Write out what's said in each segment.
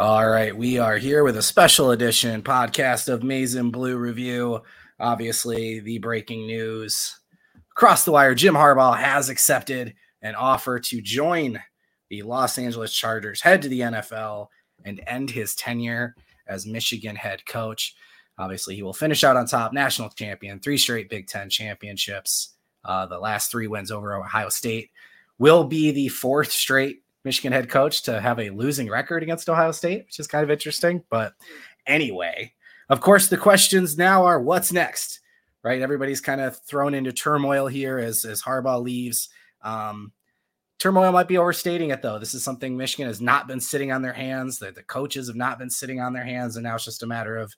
All right, we are here with a special edition podcast of Maize and Blue Review. Obviously, the breaking news across the wire Jim Harbaugh has accepted an offer to join the Los Angeles Chargers, head to the NFL, and end his tenure as Michigan head coach. Obviously, he will finish out on top, national champion, three straight Big Ten championships. Uh, the last three wins over Ohio State will be the fourth straight Michigan head coach to have a losing record against Ohio State, which is kind of interesting. But anyway, of course, the questions now are what's next, right? Everybody's kind of thrown into turmoil here as, as Harbaugh leaves. Um, turmoil might be overstating it, though. This is something Michigan has not been sitting on their hands. The, the coaches have not been sitting on their hands, and now it's just a matter of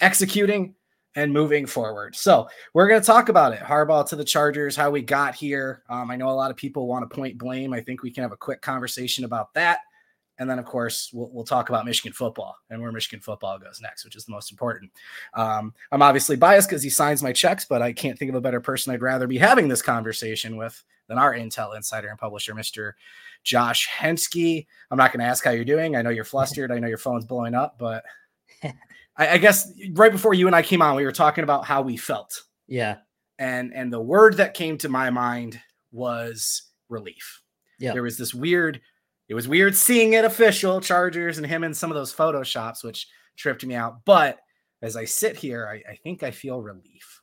executing and moving forward. So we're going to talk about it. Harbaugh to the Chargers, how we got here. Um, I know a lot of people want to point blame. I think we can have a quick conversation about that. And then, of course, we'll, we'll talk about Michigan football and where Michigan football goes next, which is the most important. Um, I'm obviously biased because he signs my checks, but I can't think of a better person I'd rather be having this conversation with than our Intel insider and publisher, Mr. Josh Henschke. I'm not going to ask how you're doing. I know you're flustered. I know your phone's blowing up, but I, I guess right before you and I came on, we were talking about how we felt. Yeah. And and the word that came to my mind was relief. Yeah. There was this weird, it was weird seeing it official, Chargers and him in some of those photoshops, which tripped me out. But as I sit here, I, I think I feel relief.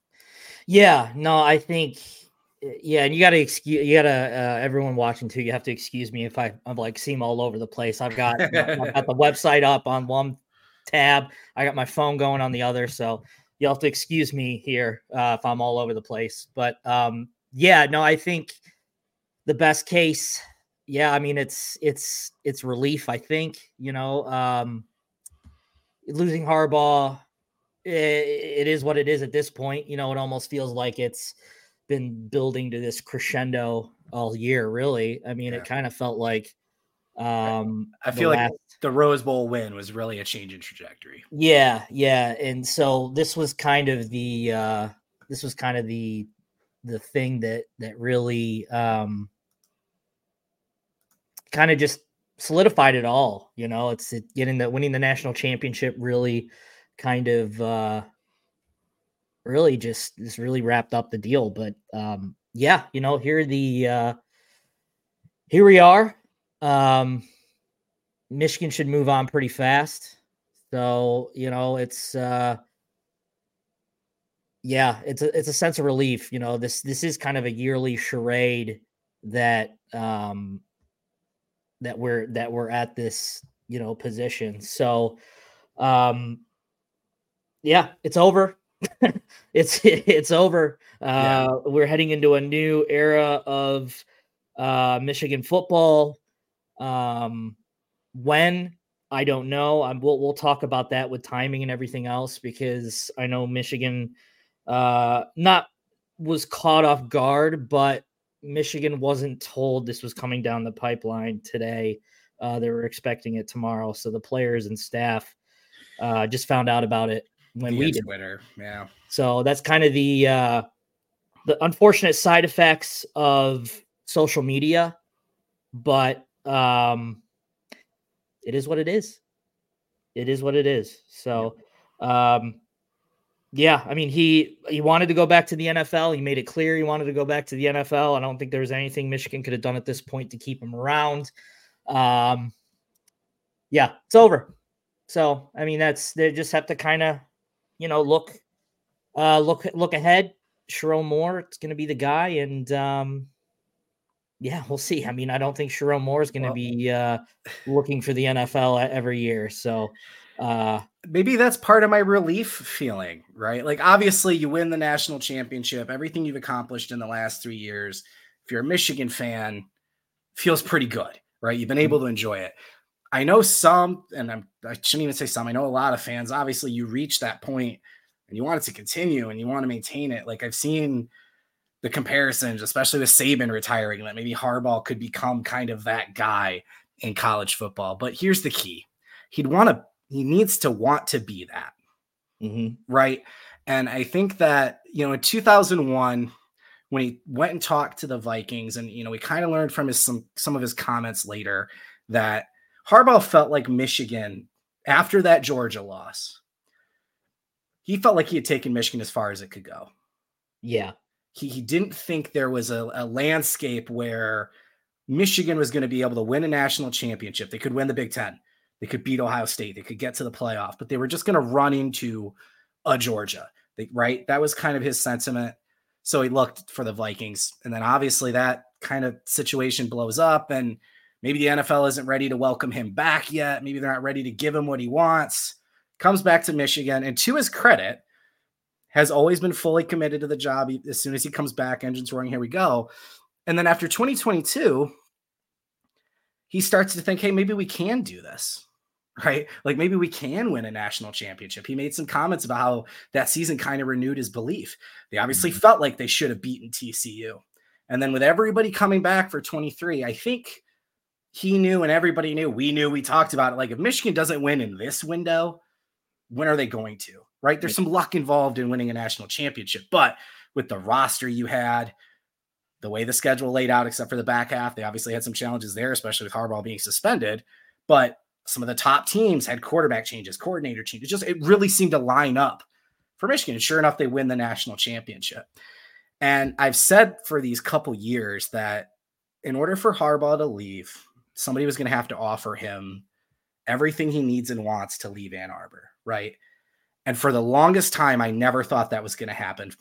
Yeah, no, I think yeah, and you got to excuse you got to uh, everyone watching too. You have to excuse me if I I'm like seem all over the place. I've got I've got the website up on one tab. I got my phone going on the other, so you'll have to excuse me here uh, if I'm all over the place. But um, yeah, no, I think the best case, yeah, I mean it's it's it's relief. I think you know um, losing Harbaugh, it, it is what it is at this point. You know, it almost feels like it's been building to this crescendo all year. Really, I mean, yeah. it kind of felt like um, I feel like last... the Rose Bowl win was really a change in trajectory. Yeah, yeah, and so this was kind of the uh, this was kind of the the thing that that really um, kind of just solidified it all. You know, it's it, getting the winning the national championship really kind of uh, really just just really wrapped up the deal. But um, yeah, you know, here the uh, here we are um, Michigan should move on pretty fast. So, you know, it's uh yeah, it's a it's a sense of relief. You know, this this is kind of a yearly charade that um that we're that we're at this, you know, position. So um yeah, it's over. it's it's over. Uh yeah. we're heading into a new era of uh Michigan football. Um, when I don't know. I'm, we'll we'll talk about that with timing and everything else because I know Michigan uh, not was caught off guard, but Michigan wasn't told this was coming down the pipeline today. Uh, they were expecting it tomorrow, so the players and staff uh, just found out about it when we did. Twitter, yeah. So that's kind of the uh, the unfortunate side effects of social media, but um, it is what it is. It is what it is. So, um, yeah, I mean, he he wanted to go back to the NFL. He made it clear he wanted to go back to the NFL. I don't think there was anything Michigan could have done at this point to keep him around. Um, yeah, it's over. So, I mean, that's they just have to kind of, you know, look, uh, look, look ahead. Sherrone Moore, it's going to be the guy, and um, yeah, we'll see. I mean, I don't think Sherrone Moore is going to well, be uh, looking for the NFL every year. So uh, maybe that's part of my relief feeling, right? Like, obviously, you win the national championship, everything you've accomplished in the last three years. If you're a Michigan fan, feels pretty good, right? You've been able mm-hmm. to enjoy it. I know some, and I'm, I shouldn't even say some. I know a lot of fans. Obviously, you reach that point and you want it to continue and you want to maintain it. Like I've seen the comparisons, especially with Saban retiring, that maybe Harbaugh could become kind of that guy in college football. But here's the key: he'd want to, he needs to want to be that, mm-hmm. right? And I think that you know, in 2001, when he went and talked to the Vikings, and you know, we kind of learned from his some some of his comments later that Harbaugh felt like Michigan after that Georgia loss. He felt like he had taken Michigan as far as it could go. Yeah. He, he didn't think there was a, a landscape where Michigan was going to be able to win a national championship. They could win the Big Ten. They could beat Ohio State. They could get to the playoff, but they were just going to run into a Georgia, they, right? That was kind of his sentiment. So he looked for the Vikings. And then obviously that kind of situation blows up, and maybe the NFL isn't ready to welcome him back yet. Maybe they're not ready to give him what he wants. Comes back to Michigan. And to his credit, has always been fully committed to the job. As soon as he comes back, engines roaring, here we go. And then after 2022, he starts to think, hey, maybe we can do this right? Like maybe we can win a national championship. He made some comments about how that season kind of renewed his belief. They obviously mm-hmm. felt like they should have beaten TCU. And then with everybody coming back for 23, I think he knew and everybody knew, we knew, we talked about it. Like if Michigan doesn't win in this window, when are they going to? Right? There's some luck involved in winning a national championship, but with the roster you had, the way the schedule laid out, except for the back half, they obviously had some challenges there, especially with Harbaugh being suspended. But some of the top teams had quarterback changes, coordinator changes. Just it really seemed to line up for Michigan. And sure enough, they win the national championship. And I've said for these couple years that in order for Harbaugh to leave, somebody was going to have to offer him everything he needs and wants to leave Ann Arbor, right? And for the longest time, I never thought that was going to happen.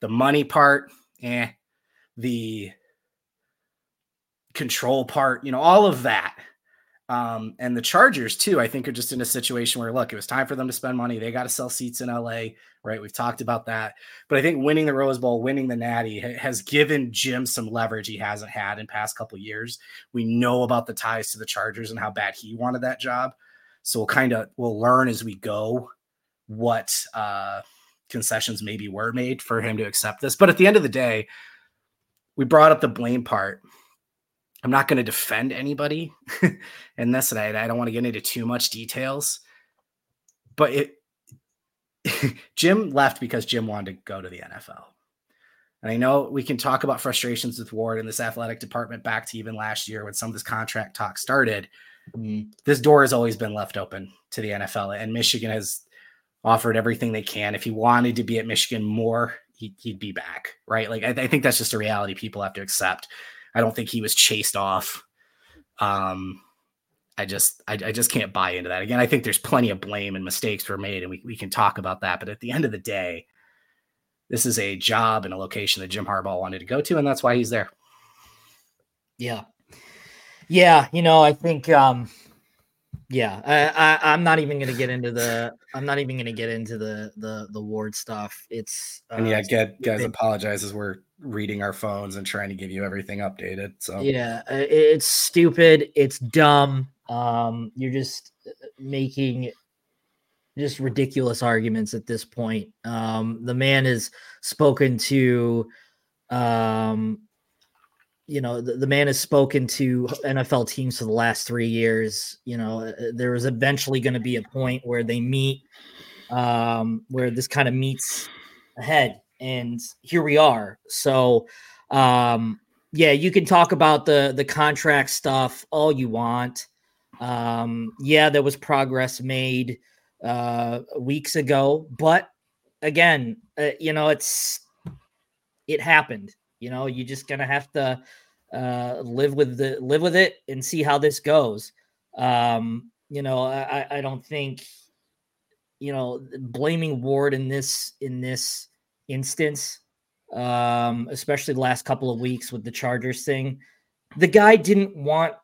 The money part, eh, the control part, you know, all of that um, and the Chargers, too, I think are just in a situation where, look, it was time for them to spend money. They got to sell seats in LA, right? We've talked about that. But I think winning the Rose Bowl, winning the Natty has given Jim some leverage he hasn't had in past couple years. We know about the ties to the Chargers and how bad he wanted that job. So we'll kind of we'll learn as we go what uh, concessions maybe were made for him to accept this. But at the end of the day, we brought up the blame part I'm not going to defend anybody in this, and I, I don't want to get into too much details. But it, Jim left because Jim wanted to go to the NFL. And I know we can talk about frustrations with Ward and this athletic department back to even last year when some of this contract talk started. Mm-hmm. This door has always been left open to the NFL, and Michigan has offered everything they can. If he wanted to be at Michigan more, he, would be back, right? Like I, I think that's just a reality people have to accept. I don't think he was chased off. Um, I just I, I, just can't buy into that. Again, I think there's plenty of blame and mistakes were made, and we, we can talk about that. But at the end of the day, this is a job and a location that Jim Harbaugh wanted to go to, and that's why he's there. Yeah. Yeah, you know, I think um yeah, I, I am not even gonna get into the I'm not even gonna get into the the the ward stuff. It's uh, and yeah, get guys apologize as we're reading our phones and trying to give you everything updated. So yeah, it's stupid. It's dumb. Um, you're just uh, making just ridiculous arguments at this point. Um, the man has spoken to, um, you know, the, the man has spoken to NFL teams for the last three years. You know, uh, there is eventually going to be a point where they meet, um, where this kind of meets ahead and here we are. So, um, yeah, you can talk about the the contract stuff all you want. Um, yeah, there was progress made uh, weeks ago, but again, uh, you know, it's it happened. You know, you just gonna have to uh, live with the live with it and see how this goes. Um, you know, I, I don't think you know blaming Ward in this in this instance, um, especially the last couple of weeks with the Chargers thing. The guy didn't want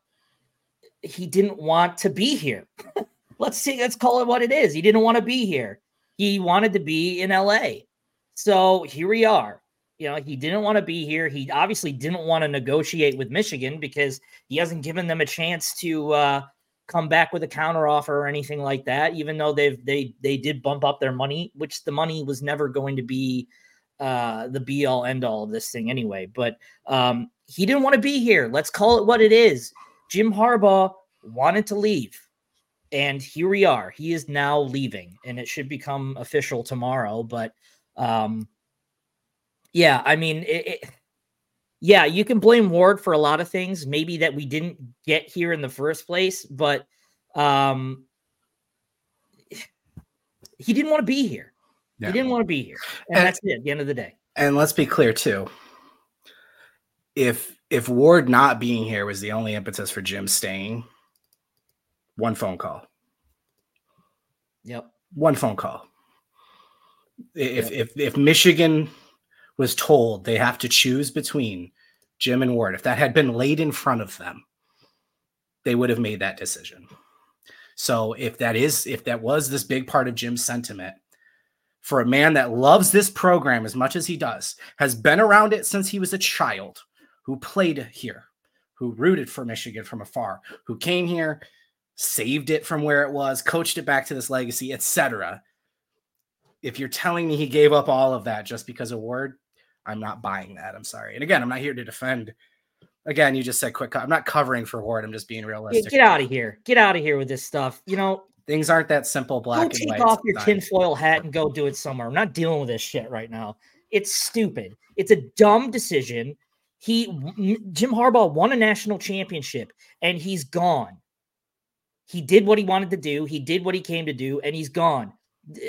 he didn't want to be here. let's see, let's call it what it is. He didn't want to be here. He wanted to be in LA. So here we are. You know, he didn't want to be here. He obviously didn't want to negotiate with Michigan because he hasn't given them a chance to uh, come back with a counteroffer or anything like that, even though they've they they did bump up their money, which the money was never going to be uh the be all end all of this thing anyway. But um he didn't want to be here. Let's call it what it is. Jim Harbaugh wanted to leave. And here we are. He is now leaving, and it should become official tomorrow. But um yeah, I mean it, it yeah, you can blame Ward for a lot of things, maybe that we didn't get here in the first place, but um he didn't want to be here. Yeah. He didn't want to be here. And, and that's it at the end of the day. And let's be clear too. If if Ward not being here was the only impetus for Jim staying, one phone call. Yep. One phone call. If yep. if if Michigan was told they have to choose between Jim and Ward, if that had been laid in front of them, they would have made that decision. So if that is if that was this big part of Jim's sentiment, for a man that loves this program as much as he does, has been around it since he was a child, who played here, who rooted for Michigan from afar, who came here, saved it from where it was, coached it back to this legacy, etc. If you're telling me he gave up all of that just because of Ward, I'm not buying that. I'm sorry. And again, I'm not here to defend. Again, you just said quick. I'm not covering for Ward. I'm just being realistic. Get, get out of here. Get out of here with this stuff. You know, things aren't that simple. Black go take off your tinfoil hat and go do it somewhere. I'm not dealing with this shit right now. It's stupid. It's a dumb decision. He Jim Harbaugh won a national championship and he's gone. He did what he wanted to do. He did what he came to do, and he's gone.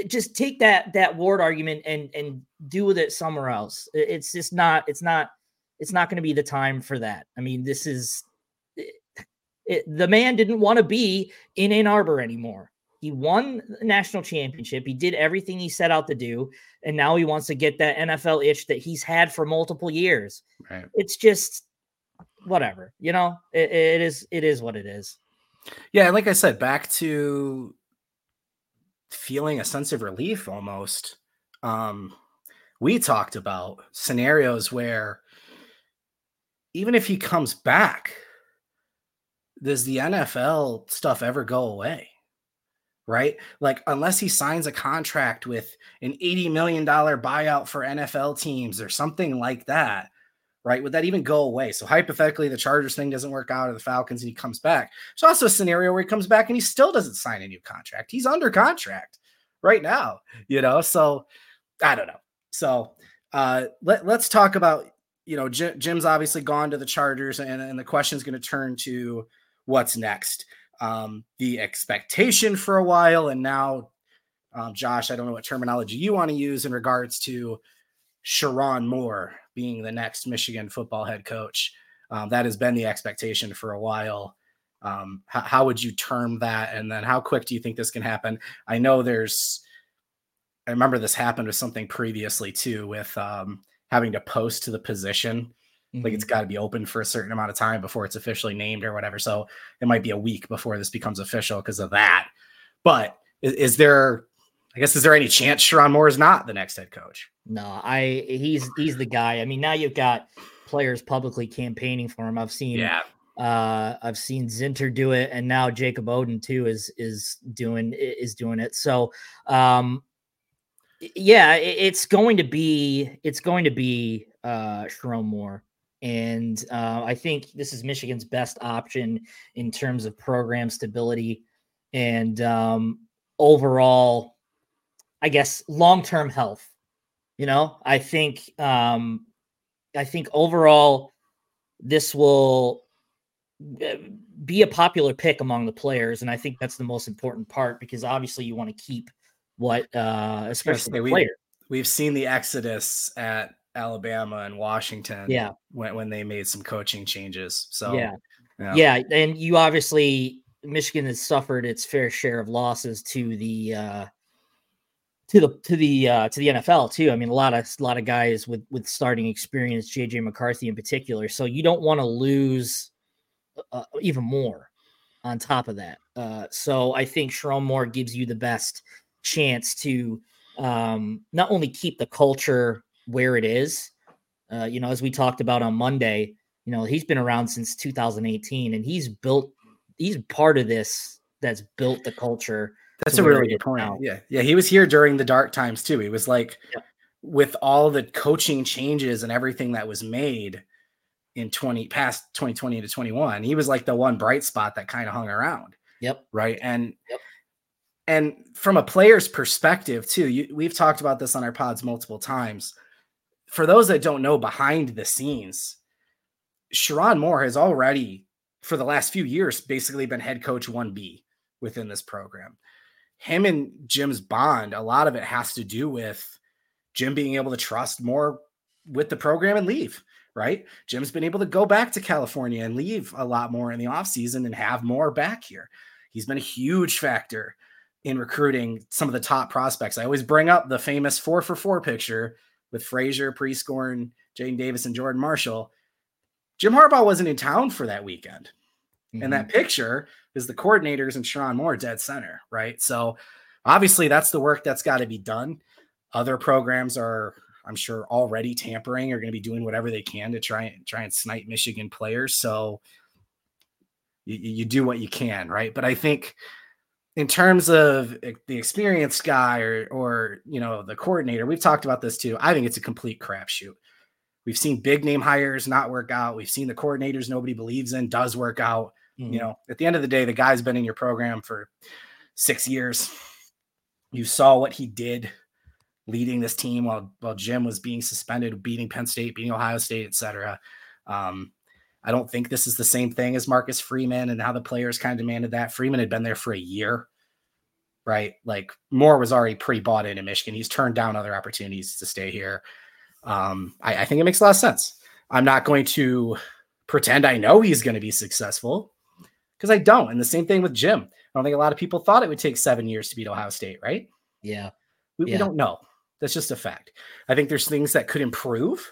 Just take that that Ward argument and and do with it somewhere else. It's just not. It's not. It's not going to be the time for that. I mean, this is it, it, the man didn't want to be in Ann Arbor anymore. He won the national championship. He did everything he set out to do. And now he wants to get that NFL itch that he's had for multiple years. Right. It's just whatever, you know, it, it is, it is what it is. Yeah. Like I said, back to feeling a sense of relief almost. Um, we talked about scenarios where even if he comes back, does the NFL stuff ever go away? right? Like, unless he signs a contract with an $80 million buyout for NFL teams or something like that, right? Would that even go away? So, hypothetically, the Chargers thing doesn't work out or the Falcons and he comes back. There's also a scenario where he comes back and he still doesn't sign a new contract. He's under contract right now, you know? So, I don't know. So, uh, let, let's talk about, you know, Jim's obviously gone to the Chargers, and, and the question is going to turn to what's next um, the expectation for a while, and now, um, Josh, I don't know what terminology you want to use in regards to Sherrone Moore being the next Michigan football head coach. Um, that has been the expectation for a while. Um, how, how would you term that? And then how quick do you think this can happen? I know there's, I remember this happened with something previously too, with um, having to post to the position Mm-hmm. Like it's mm-hmm. got to be open for a certain amount of time before it's officially named or whatever. So it might be a week before this becomes official because of that. But is, is, there, I guess, is there any chance Sherrone Moore is not the next head coach? No, I he's he's the guy. I mean, now you've got players publicly campaigning for him. I've seen yeah. Uh, I've seen Zinter do it, and now Jacob Oden too is is doing is doing it. So, um, yeah, it's going to be it's going to be uh, Sherrone Moore. And uh, I think this is Michigan's best option in terms of program stability and um, overall, I guess, long term health. You know, I think, um, I think overall, this will uh, be a popular pick among the players, and I think that's the most important part because obviously you want to keep what, uh, especially the player. We've seen the exodus at Alabama and Washington. Yeah. When, when they made some coaching changes. So, yeah. yeah. Yeah. And you obviously, Michigan has suffered its fair share of losses to the, uh, to the to the uh, to the NFL too. I mean, a lot of a lot of guys with with starting experience, JJ McCarthy in particular. So you don't want to lose uh, even more on top of that. Uh, so I think Sherrone Moore gives you the best chance to um, not only keep the culture where it is. Uh, you know, as we talked about on Monday, you know, he's been around since 2018 and he's built, he's part of this that's built the culture. That's a really good point. Now. Yeah. Yeah. He was here during the dark times too. He was like, yeah. with all the coaching changes and everything that was made in 20 past 2020 to 21, he was like the one bright spot that kind of hung around. Yep. Right. And, yep. and from a player's perspective too, you, we've talked about this on our pods multiple times for those that don't know behind the scenes, Sherrone Moore has already, for the last few years, basically been head coach 1B within this program. Him and Jim's bond, a lot of it has to do with Jim being able to trust Moore with the program and leave, right? Jim's been able to go back to California and leave a lot more in the offseason and have Moore back here. He's been a huge factor in recruiting some of the top prospects. I always bring up the famous four for four picture with Frazier, Prieskorn, Jadyn Davis, and Jordan Marshall. Jim Harbaugh wasn't in town for that weekend. Mm-hmm. And that mm-hmm. picture is the coordinators and Sherrone Moore dead center, right? So obviously that's the work that's got to be done. Other programs are, I'm sure, already tampering or going to be doing whatever they can to try and try and snipe Michigan players. So you, you do what you can, right? But I think in terms of the experienced guy or or you know the coordinator, we've talked about this too. I think it's a complete crapshoot. We've seen big name hires not work out. We've seen the coordinators nobody believes in does work out. Mm-hmm. You know, at the end of the day, the guy's been in your program for six years. You saw what he did leading this team while while Jim was being suspended, beating Penn State, beating Ohio State, etc. Um, I don't think this is the same thing as Marcus Freeman and how the players kind of demanded that. Freeman had been there for a year, right? Like Moore was already pre bought into Michigan. He's turned down other opportunities to stay here. Um, I, I think it makes a lot of sense. I'm not going to pretend I know he's going to be successful because I don't. And the same thing with Jim. I don't think a lot of people thought it would take seven years to beat Ohio State, right? Yeah. We, yeah. we don't know. That's just a fact. I think there's things that could improve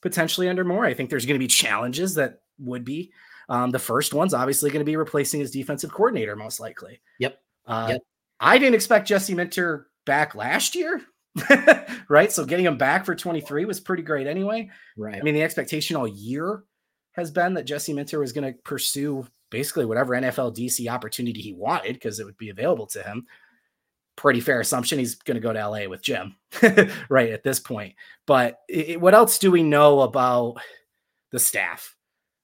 potentially under Moore. I think there's going to be challenges that would be. Um, the first one's obviously going to be replacing his defensive coordinator, most likely. Yep. Uh, yep. I didn't expect Jesse Minter back last year. right? So getting him back for 23 was pretty great anyway. Right. I mean, the expectation all year has been that Jesse Minter was going to pursue basically whatever NFL DC opportunity he wanted because it would be available to him. Pretty fair assumption he's going to go to LA with Jim, right at this point. But it, what else do we know about the staff?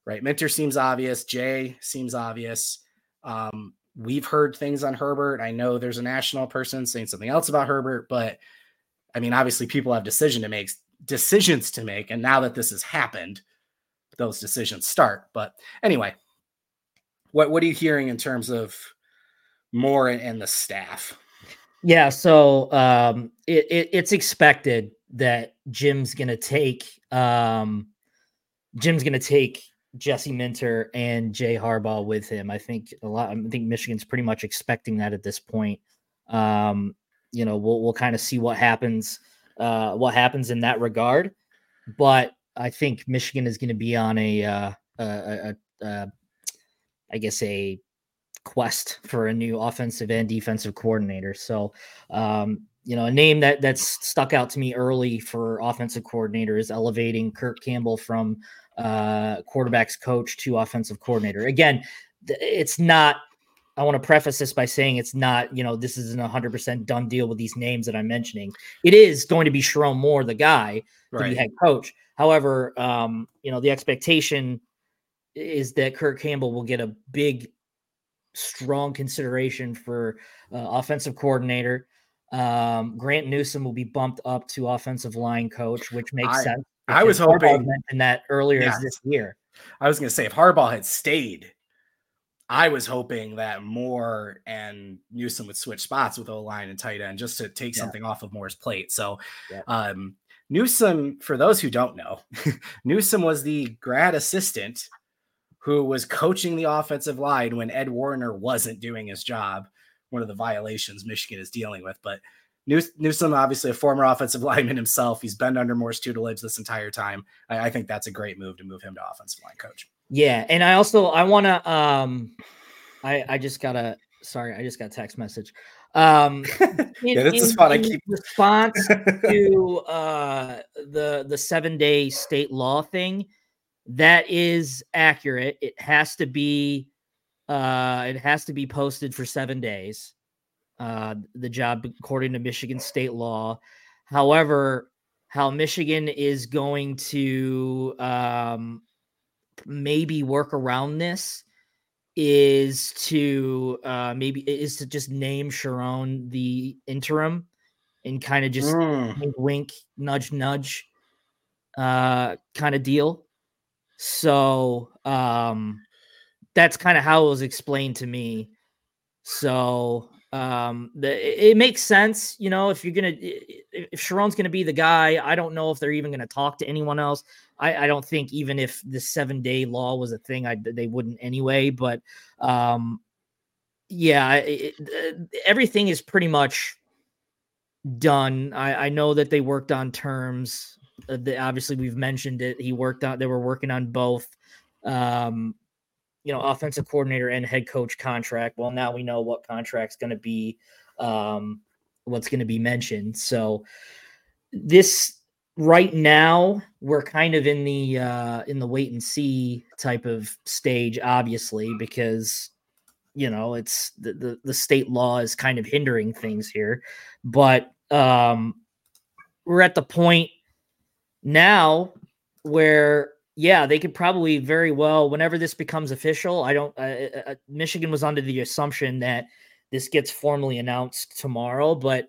Right, Minter seems obvious. Jay seems obvious. Um, we've heard things on Herbert. I know there's a national person saying something else about Herbert, but I mean, obviously, people have decision to make decisions to make, and now that this has happened, those decisions start. But anyway, what what are you hearing in terms of Moore and, the staff? Yeah, so um, it, it, it's expected that Jim's going to take um, Jim's going to take Jesse Minter and Jay Harbaugh with him. I think a lot. I think Michigan's pretty much expecting that at this point. Um, you know, we'll we'll kind of see what happens, uh, what happens in that regard. But I think Michigan is going to be on a, uh, a, a, a, I guess a quest for a new offensive and defensive coordinator. So, um, you know, a name that that's stuck out to me early for offensive coordinator is elevating Kirk Campbell from uh, quarterbacks coach to offensive coordinator. Again, it's not I want to preface this by saying it's not, you know, this isn't a hundred percent done deal with these names that I'm mentioning. It is going to be Sherrone Moore, the guy, right. to be head coach. However, um, you know, the expectation is that Kirk Campbell will get a big, strong consideration for uh, offensive coordinator. Um, Grant Newsome will be bumped up to offensive line coach, which makes I, sense. I was hoping in that earlier yeah. this year. I was going to say if Harbaugh had stayed I was hoping that Moore and Newsome would switch spots with O line and tight end just to take yeah. something off of Moore's plate. So, yeah. um, Newsome, for those who don't know, Newsome was the grad assistant who was coaching the offensive line when Ed Warinner wasn't doing his job. One of the violations Michigan is dealing with, but Newsome, obviously a former offensive lineman himself, he's been under Moore's tutelage this entire time. I, I think that's a great move to move him to offensive line coach. Yeah, and I also I want to um I I just got a sorry, I just got a text message. Um in, yeah, this is fun. I keep response to uh the the 7-day state law thing that is accurate. It has to be uh it has to be posted for 7 days. Uh the job according to Michigan state law. However, how Michigan is going to um maybe work around this is to uh maybe is to just name Sherrone the interim and kind of just mm. wink, wink, nudge, nudge, uh, kind of deal. So um, that's kind of how it was explained to me. So um, the, it makes sense, you know, if you're gonna if Sherrone's gonna be the guy, I don't know if they're even gonna talk to anyone else. I, I don't think even if the seven day law was a thing, I they wouldn't anyway. But um, yeah, it, it, everything is pretty much done. I, I know that they worked on terms. Uh, the, obviously, we've mentioned it. He worked on. They were working on both. Um, you know, offensive coordinator and head coach contract. Well, now we know what contract's going to be, um, what's going to be mentioned. So this right now we're kind of in the uh, in the wait and see type of stage, obviously, because you know it's the, the, the state law is kind of hindering things here, but um, we're at the point now where yeah, they could probably very well, whenever this becomes official. I don't. Uh, uh, uh, Michigan was under the assumption that this gets formally announced tomorrow, but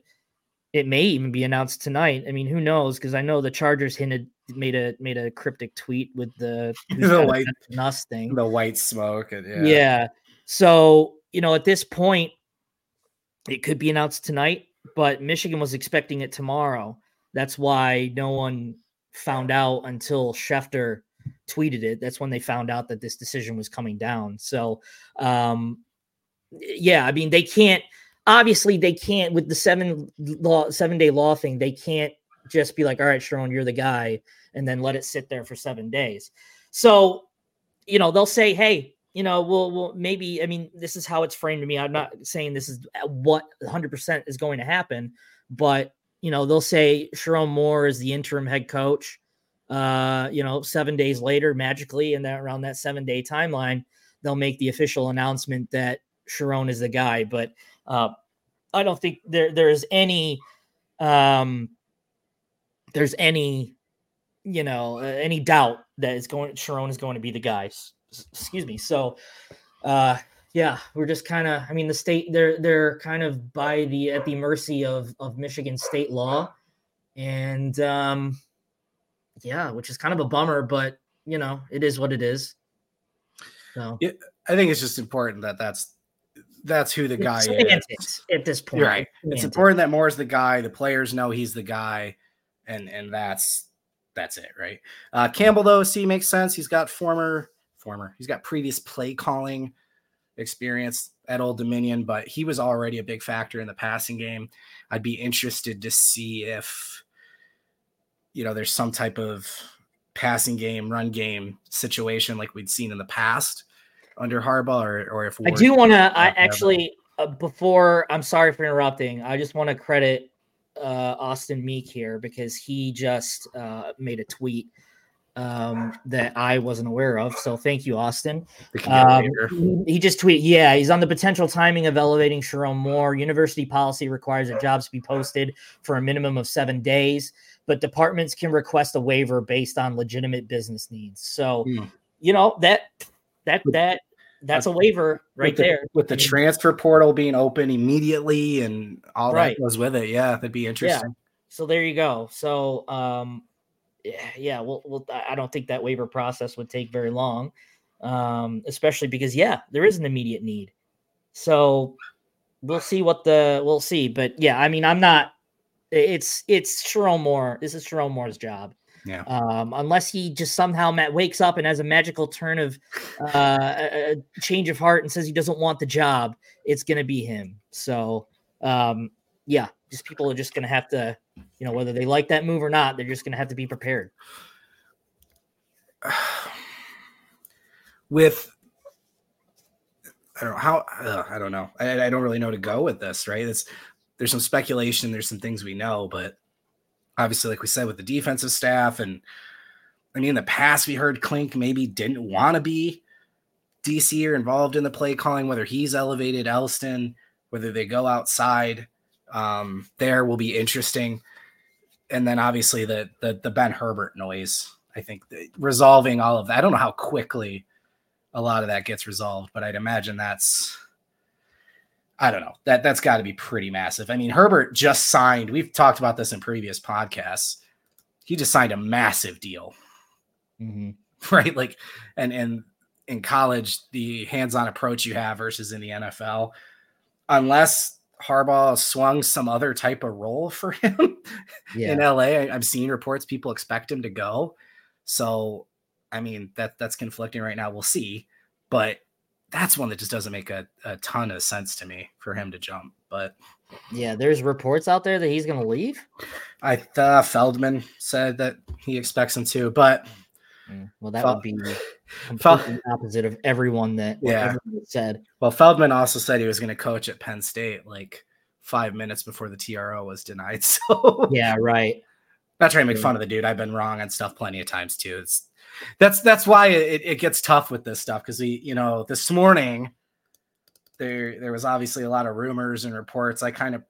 it may even be announced tonight. I mean, who knows? Because I know the Chargers hinted made a made a cryptic tweet with the, the white Nuss thing, the white smoke. And, yeah. yeah. So you know, at this point, it could be announced tonight, but Michigan was expecting it tomorrow. That's why no one found out until Schefter tweeted it. That's when they found out that this decision was coming down. So, um, yeah, I mean, they can't obviously they can't with the seven law seven day law thing. They can't just be like, all right, Sherrone, you're the guy, and then let it sit there for seven days. So, you know, they'll say, hey, you know, we'll, we'll maybe, I mean, this is how it's framed to me. I'm not saying this is what 100% is going to happen, but, you know, they'll say Sherrone Moore is the interim head coach uh, you know, seven days later, magically, and that around that seven day timeline, they'll make the official announcement that Sherrone is the guy. But uh, I don't think there there's any um, there's any you know uh, any doubt that it's going Sherrone is going to be the guy. S- excuse me. So uh, yeah, we're just kind of I mean the state they're they're kind of by the at the mercy of of Michigan state law, and um, yeah, which is kind of a bummer, but you know, it is what it is. So yeah, I think it's just important that that's that's who the guy is at this point. You're right. It's, it's important that Moore's the guy. The players know he's the guy, and and that's that's it, right? Uh, Campbell though, see, makes sense. He's got former former. He's got previous play calling experience at Old Dominion, but he was already a big factor in the passing game. I'd be interested to see if you know there's some type of passing game, run game situation like we'd seen in the past under Harbaugh, or, or if I do want to, I actually uh, before I'm sorry for interrupting, I just want to credit uh, Austin Meek here because he just uh, made a tweet um, that I wasn't aware of. So thank you, Austin. Um, he just tweeted, yeah, he's on the potential timing of elevating Sherrone Moore. University policy requires that jobs be posted for a minimum of seven days but departments can request a waiver based on legitimate business needs. So, mm. you know, that that that that's a waiver right with the, there. With the I mean, transfer portal being open immediately and all right. that goes with it. Yeah, that'd be interesting. Yeah. So there you go. So um yeah, well, well I don't think that waiver process would take very long. Um, especially because yeah, there is an immediate need. So we'll see what the we'll see. But yeah, I mean, I'm not it's it's Sherrone Moore. This is Sherrone Moore's job. Yeah. Um, unless he just somehow Matt wakes up and has a magical turn of uh, a, change of heart and says he doesn't want the job, it's gonna be him. So um, yeah, just people are just gonna have to, you know, whether they like that move or not, they're just gonna have to be prepared. With I don't know how uh, I don't know. I, I, don't really know to go with this, right? It's there's some speculation, there's some things we know, but obviously, like we said, with the defensive staff, and I mean, in the past, we heard Clink maybe didn't want to be DC or involved in the play calling, whether he's elevated Elston, whether they go outside. Um, there will be interesting. And then obviously the the the Ben Herbert noise. I think resolving all of that. I don't know how quickly a lot of that gets resolved, but I'd imagine that's I don't know. That that's got to be pretty massive. I mean, Herbert just signed. We've talked about this in previous podcasts. He just signed a massive deal. Mm-hmm. right? Like, and and in college, the hands-on approach you have versus in the NFL, unless Harbaugh swung some other type of role for him yeah. in LA. I, I'm seeing reports people expect him to go. So, I mean, that that's conflicting right now. We'll see, but that's one that just doesn't make a, a ton of sense to me for him to jump. But yeah, there's reports out there that he's going to leave. I uh, Feldman said that he expects him to, but mm, well, that Fel- would be completely Fel- opposite of everyone that yeah said. Well, Feldman also said he was going to coach at Penn State like five minutes before the TRO was denied. So yeah, right. Not trying to make fun of the dude. I've been wrong on stuff plenty of times too. It's that's that's why it, it gets tough with this stuff because we, you know, this morning there there was obviously a lot of rumors and reports. I kind of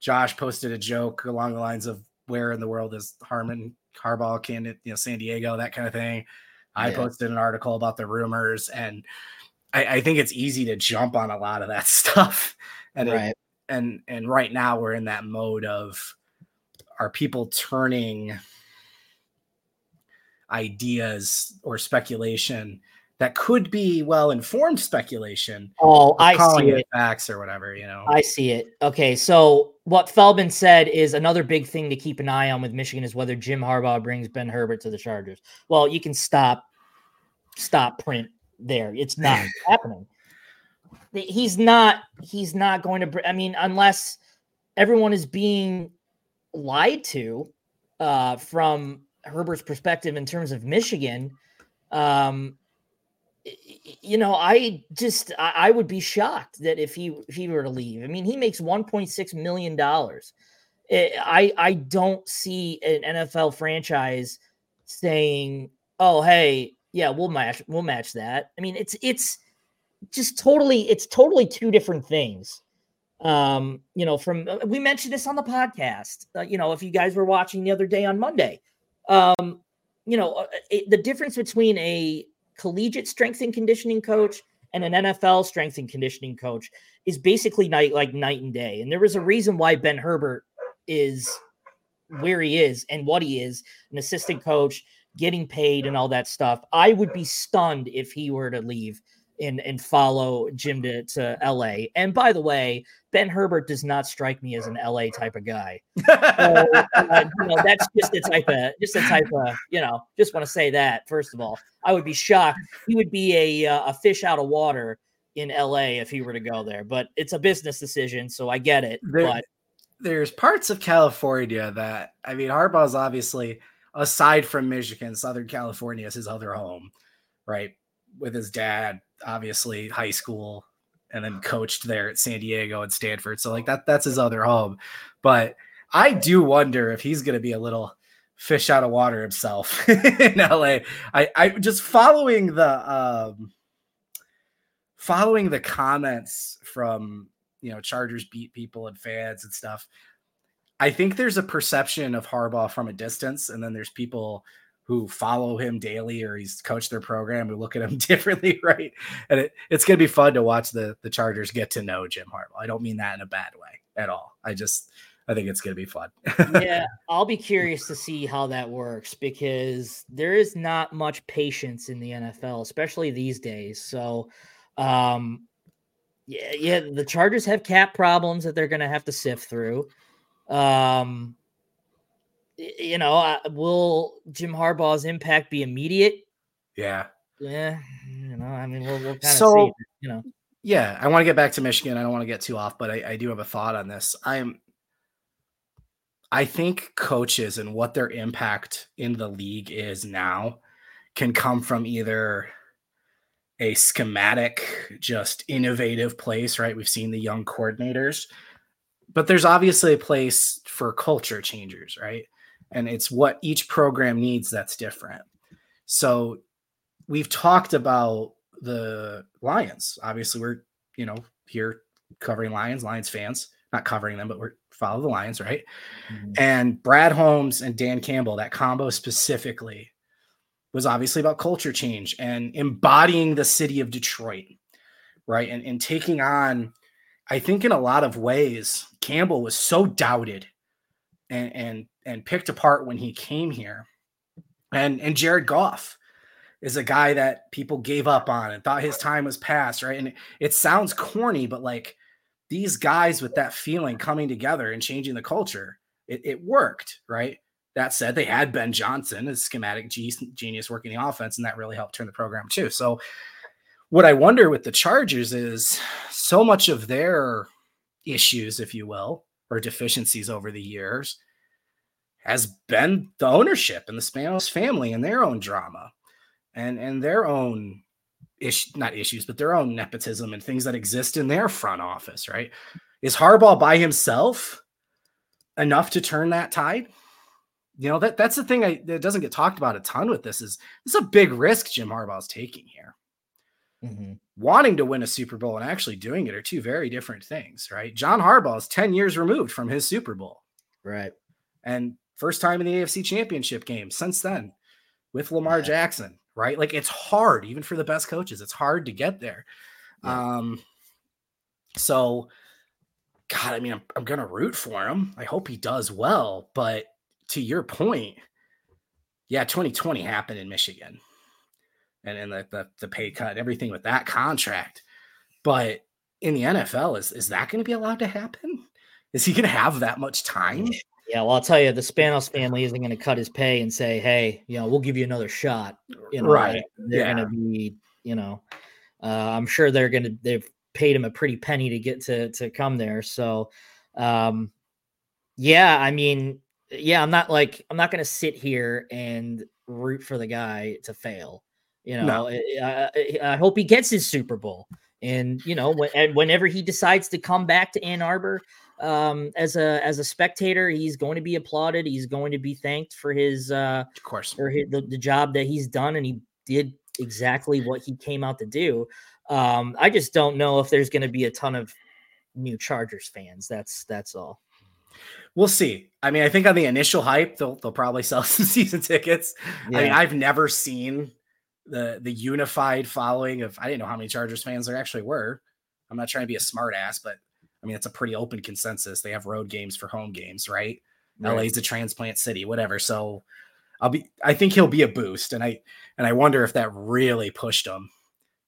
Josh posted a joke along the lines of where in the world is Harmon Harbaugh candidate, you know, San Diego, that kind of thing. I yeah. posted an article about the rumors, and I, I, think it's easy to jump on a lot of that stuff. And right. It, and and right now we're in that mode of are people turning ideas or speculation that could be well informed speculation. Oh, I see it. Facts or whatever, you know. I see it. Okay, so what Feldman said is another big thing to keep an eye on with Michigan is whether Jim Harbaugh brings Ben Herbert to the Chargers. Well, you can stop, stop print there. It's not happening. He's not. He's not going to. I mean, unless everyone is being lied to uh, from Herbert's perspective in terms of Michigan. Um, you know, I just I, would be shocked that if he if he were to leave. I mean, he makes 1.6 million dollars. I I don't see an NFL franchise saying, "Oh, hey, yeah, we'll match we'll match that." I mean, it's it's just totally it's totally two different things. Um, you know, from uh, we mentioned this on the podcast. Uh, you know, if you guys were watching the other day on Monday, um, you know, uh, it, the difference between a collegiate strength and conditioning coach and an NFL strength and conditioning coach is basically night like night and day. And there was a reason why Ben Herbert is where he is and what he is, an assistant coach, getting paid and all that stuff. I would be stunned if he were to leave and and follow Jim to, to LA. And by the way, Ben Herbert does not strike me as an LA type of guy. So, uh, you know, that's just the type of just the type of you know. Just want to say that first of all, I would be shocked. He would be a uh, a fish out of water in LA if he were to go there. But it's a business decision, so I get it. There, but there's parts of California that I mean, Harbaugh's obviously aside from Michigan, Southern California is his other home, right? With his dad obviously high school and then coached there at San Diego and Stanford. So like that that's his other home. But I do wonder if he's going to be a little fish out of water himself in LA. I I just following the um following the comments from, you know, Chargers beat people and fans and stuff. I think there's a perception of Harbaugh from a distance and then there's people who follow him daily or he's coached their program who look at him differently, right? And it, it's going to be fun to watch the the Chargers get to know Jim Harbaugh. I don't mean that in a bad way at all. I just I think it's going to be fun. yeah, I'll be curious to see how that works because there is not much patience in the NFL, especially these days. So, um, yeah, yeah, the Chargers have cap problems that they're going to have to sift through. Um, you know, will Jim Harbaugh's impact be immediate? Yeah. Yeah. You know, I mean, we'll, we'll kind of so, see, you know. Yeah, I want to get back to Michigan. I don't want to get too off, but I, I do have a thought on this. I'm I think coaches and what their impact in the league is now can come from either a schematic, just innovative place, right? We've seen the young coordinators, but there's obviously a place for culture changers, right? And it's what each program needs that's different. So we've talked about the Lions. Obviously, we're you know here covering Lions, Lions fans, not covering them, but we're follow the Lions, right? Mm-hmm. And Brad Holmes and Dan Campbell, that combo specifically, was obviously about culture change and embodying the city of Detroit, right? And, and taking on, I think in a lot of ways, Campbell was so doubted and, and and picked apart when he came here. And and Jared Goff, is a guy that people gave up on and thought his time was past, right? And it sounds corny, but like these guys with that feeling coming together and changing the culture, it, it worked, right? That said, they had Ben Johnson, a schematic genius working the offense, and that really helped turn the program too. So, what I wonder with the Chargers is so much of their issues, if you will, or deficiencies over the years has been the ownership and the Spanos family and their own drama and and their own issue not issues but their own nepotism and things that exist in their front office right? Is Harbaugh by himself enough to turn that tide? You know that that's the thing I, that doesn't get talked about a ton with this is this is a big risk Jim Harbaugh's taking here. Mm-hmm. wanting to win a Super Bowl and actually doing it are two very different things right? John Harbaugh is 10 years removed from his Super Bowl. Right. And first time in the AFC championship game since then with Lamar yeah. Jackson right? Like it's hard, even for the best coaches, it's hard to get there. Yeah. Um, so, God, I mean, I'm, I'm going to root for him. I hope he does well. But to your point, yeah, 2020 happened in Michigan and, and the, the, the pay cut, everything with that contract. But in the NFL, is, is that going to be allowed to happen? Is he going to have that much time? Yeah, well, I'll tell you, the Spanos family isn't going to cut his pay and say, "Hey, you know, we'll give you another shot." You know, right? They're yeah. going to be, you know, uh, I'm sure they're going to. They've paid him a pretty penny to get to to come there. So, um, yeah, I mean, yeah, I'm not like I'm not going to sit here and root for the guy to fail. You know, no. I, I, I hope he gets his Super Bowl. And you know, when, whenever he decides to come back to Ann Arbor, um, as a as a spectator, he's going to be applauded. He's going to be thanked for his uh, of course for his, the, the job that he's done, and he did exactly what he came out to do. Um, I just don't know if there's going to be a ton of new Chargers fans. That's that's all. We'll see. I mean, I think on the initial hype, they'll they'll probably sell some season tickets. Yeah. I mean, I've never seen the the unified following of I didn't know how many Chargers fans there actually were. I'm not trying to be a smartass, but I mean, it's a pretty open consensus. They have road games for home games, right? right. LA's a transplant city, whatever. So I'll be I think he'll be a boost. And I and I wonder if that really pushed him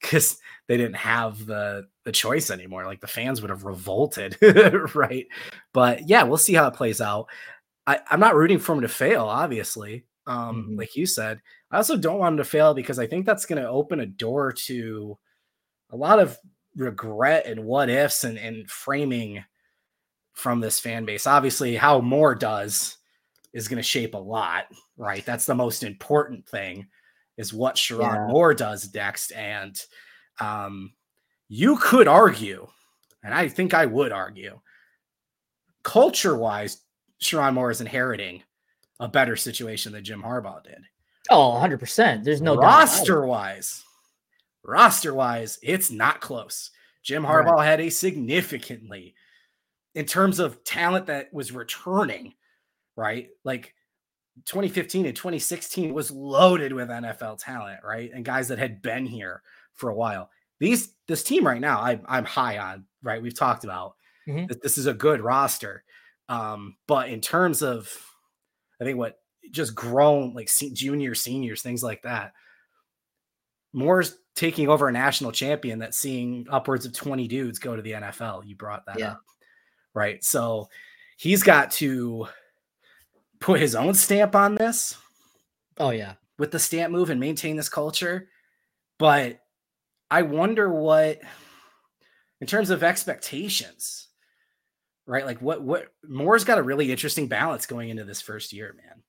because they didn't have the the choice anymore. Like the fans would have revolted, right? But yeah, we'll see how it plays out. I, I'm not rooting for him to fail, obviously. Um, mm-hmm. like you said. I also don't want him to fail because I think that's going to open a door to a lot of regret and what ifs and, and framing from this fan base. Obviously, how Moore does is going to shape a lot, right? That's the most important thing is what Sherrone yeah. Moore does next. And um, you could argue, and I think I would argue, culture wise, Sherrone Moore is inheriting a better situation than Jim Harbaugh did. Oh, 100%. There's no roster wise roster wise, it's not close. Jim Harbaugh right. had a significantly, in terms of talent that was returning, right? Like 2015 and 2016 was loaded with NFL talent, right? And guys that had been here for a while. These this team right now, I, I'm high on, right? We've talked about mm-hmm. this, this is a good roster. Um, but in terms of, I think what just grown like junior, seniors, things like that. Moore's taking over a national champion that's seeing upwards of 20 dudes go to the NFL. You brought that yeah. up. Right. So he's got to put his own stamp on this. Oh, yeah. With the stamp move and maintain this culture. But I wonder what, in terms of expectations, right? Like what, what Moore's got a really interesting balance going into this first year, man.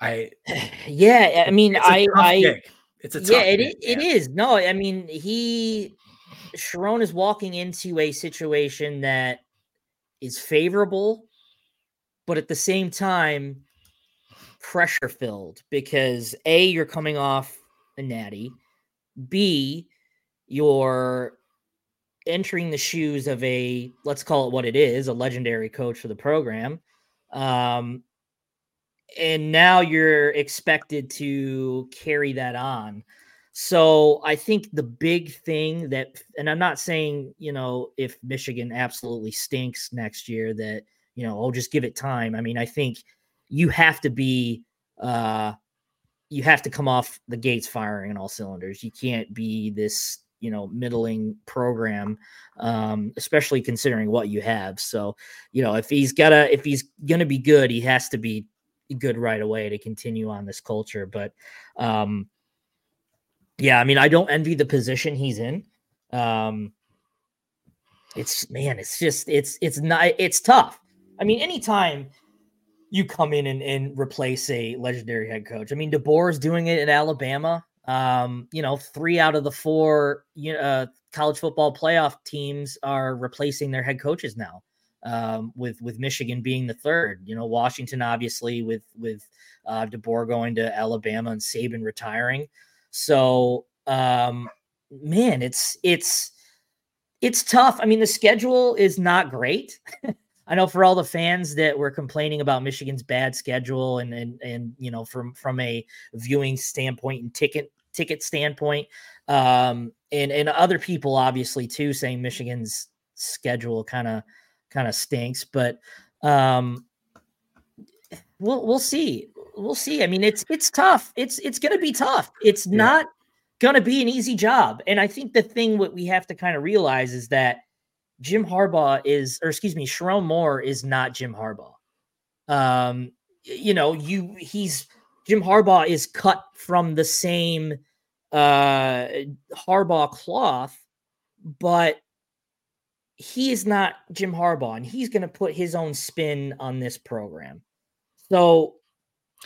I, yeah, I mean, I, I. It's a yeah, it, it is. No, I mean he Sherrone is walking into a situation that is favorable, but at the same time pressure filled because a you're coming off a natty, b you're entering the shoes of a let's call it what it is a legendary coach for the program um and now you're expected to carry that on. So I think the big thing that, and I'm not saying, you know, if Michigan absolutely stinks next year, that, you know, I'll just give it time. I mean, I think you have to be uh, you have to come off the gates firing in all cylinders. You can't be this you know middling program um especially considering what you have so you know if he's gotta if he's gonna be good he has to be good right away to continue on this culture but um yeah i mean i don't envy the position he's in. Um it's man it's just it's it's not it's tough. I mean anytime you come in and, and replace a legendary head coach i mean DeBoer is doing it at alabama. Um, you know, three out of the four you uh, college football playoff teams are replacing their head coaches now. Um, with with Michigan being the third, you know, Washington obviously with with uh, DeBoer going to Alabama and Saban retiring. So, um, man, it's it's it's tough. I mean, the schedule is not great. I know for all the fans that were complaining about Michigan's bad schedule and and and you know from from a viewing standpoint and ticket ticket standpoint, um, and and other people obviously too saying Michigan's schedule kind of kind of stinks, but um, we'll we'll see. We'll see. I mean, it's it's tough. It's it's going to be tough. It's yeah. not going to be an easy job. And I think the thing what we have to kind of realize is that Jim Harbaugh is, or excuse me, Sherrone Moore is not Jim Harbaugh. Um, you know, you he's Jim Harbaugh is cut from the same uh, Harbaugh cloth, but he is not Jim Harbaugh, and he's going to put his own spin on this program. So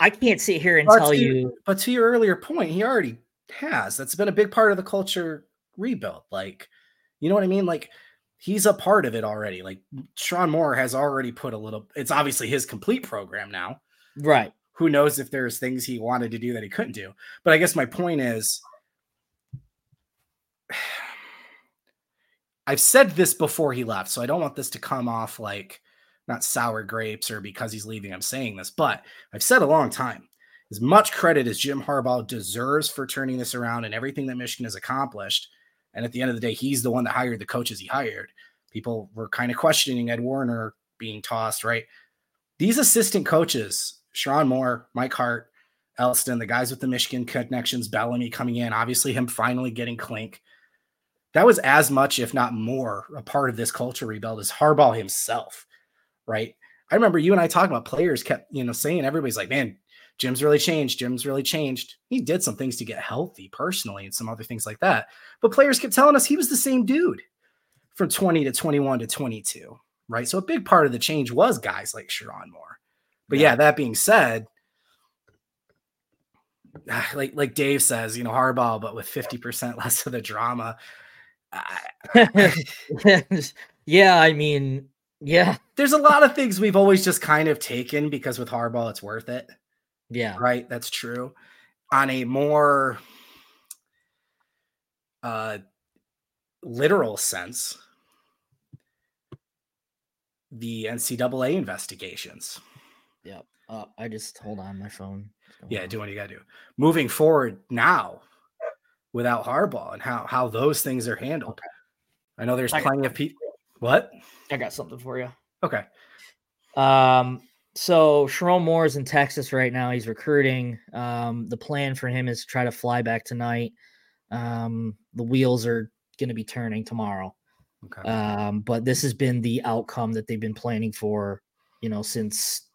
I can't sit here and but tell to, you. But to your earlier point, he already has. That's been a big part of the culture rebuild. Like, you know what I mean? Like, he's a part of it already. Like, Sherrone Moore has already put a little. It's obviously his complete program now, right? Who knows if there's things he wanted to do that he couldn't do? But I guess my point is I've said this before he left, so I don't want this to come off like not sour grapes or because he's leaving, I'm saying this, but I've said a long time. As much credit as Jim Harbaugh deserves for turning this around and everything that Michigan has accomplished, and at the end of the day, he's the one that hired the coaches he hired. People were kind of questioning Ed Warinner being tossed, right? These assistant coaches, Sherrone Moore, Mike Hart, Elston, the guys with the Michigan connections, Bellamy coming in, obviously him finally getting Clink that was as much, if not more, a part of this culture rebuild as Harbaugh himself, right? I remember you and I talking about players kept, you know, saying everybody's like, man, Jim's really changed. Jim's really changed. He did some things to get healthy personally and some other things like that. But players kept telling us he was the same dude from 20 to 21 to 22, right? So a big part of the change was guys like Sherrone Moore. But yeah, yeah that being said, like like Dave says, you know, Harbaugh, but with 50% less of the drama. yeah, I mean, yeah. There's a lot of things we've always just kind of taken because with Harbaugh, it's worth it. Yeah. Right. That's true. On a more uh, literal sense, the NCAA investigations. Yep. Uh, I just hold on my phone. Yeah, do what you gotta do. Moving forward now, without Harbaugh and how how those things are handled. Okay. I know there's I plenty of people. What? I got something for you. Okay. Um. So Sherrone Moore is in Texas right now. He's recruiting. Um. The plan for him is to try to fly back tonight. Um. The wheels are going to be turning tomorrow. Okay. Um. But this has been the outcome that they've been planning for. You know, since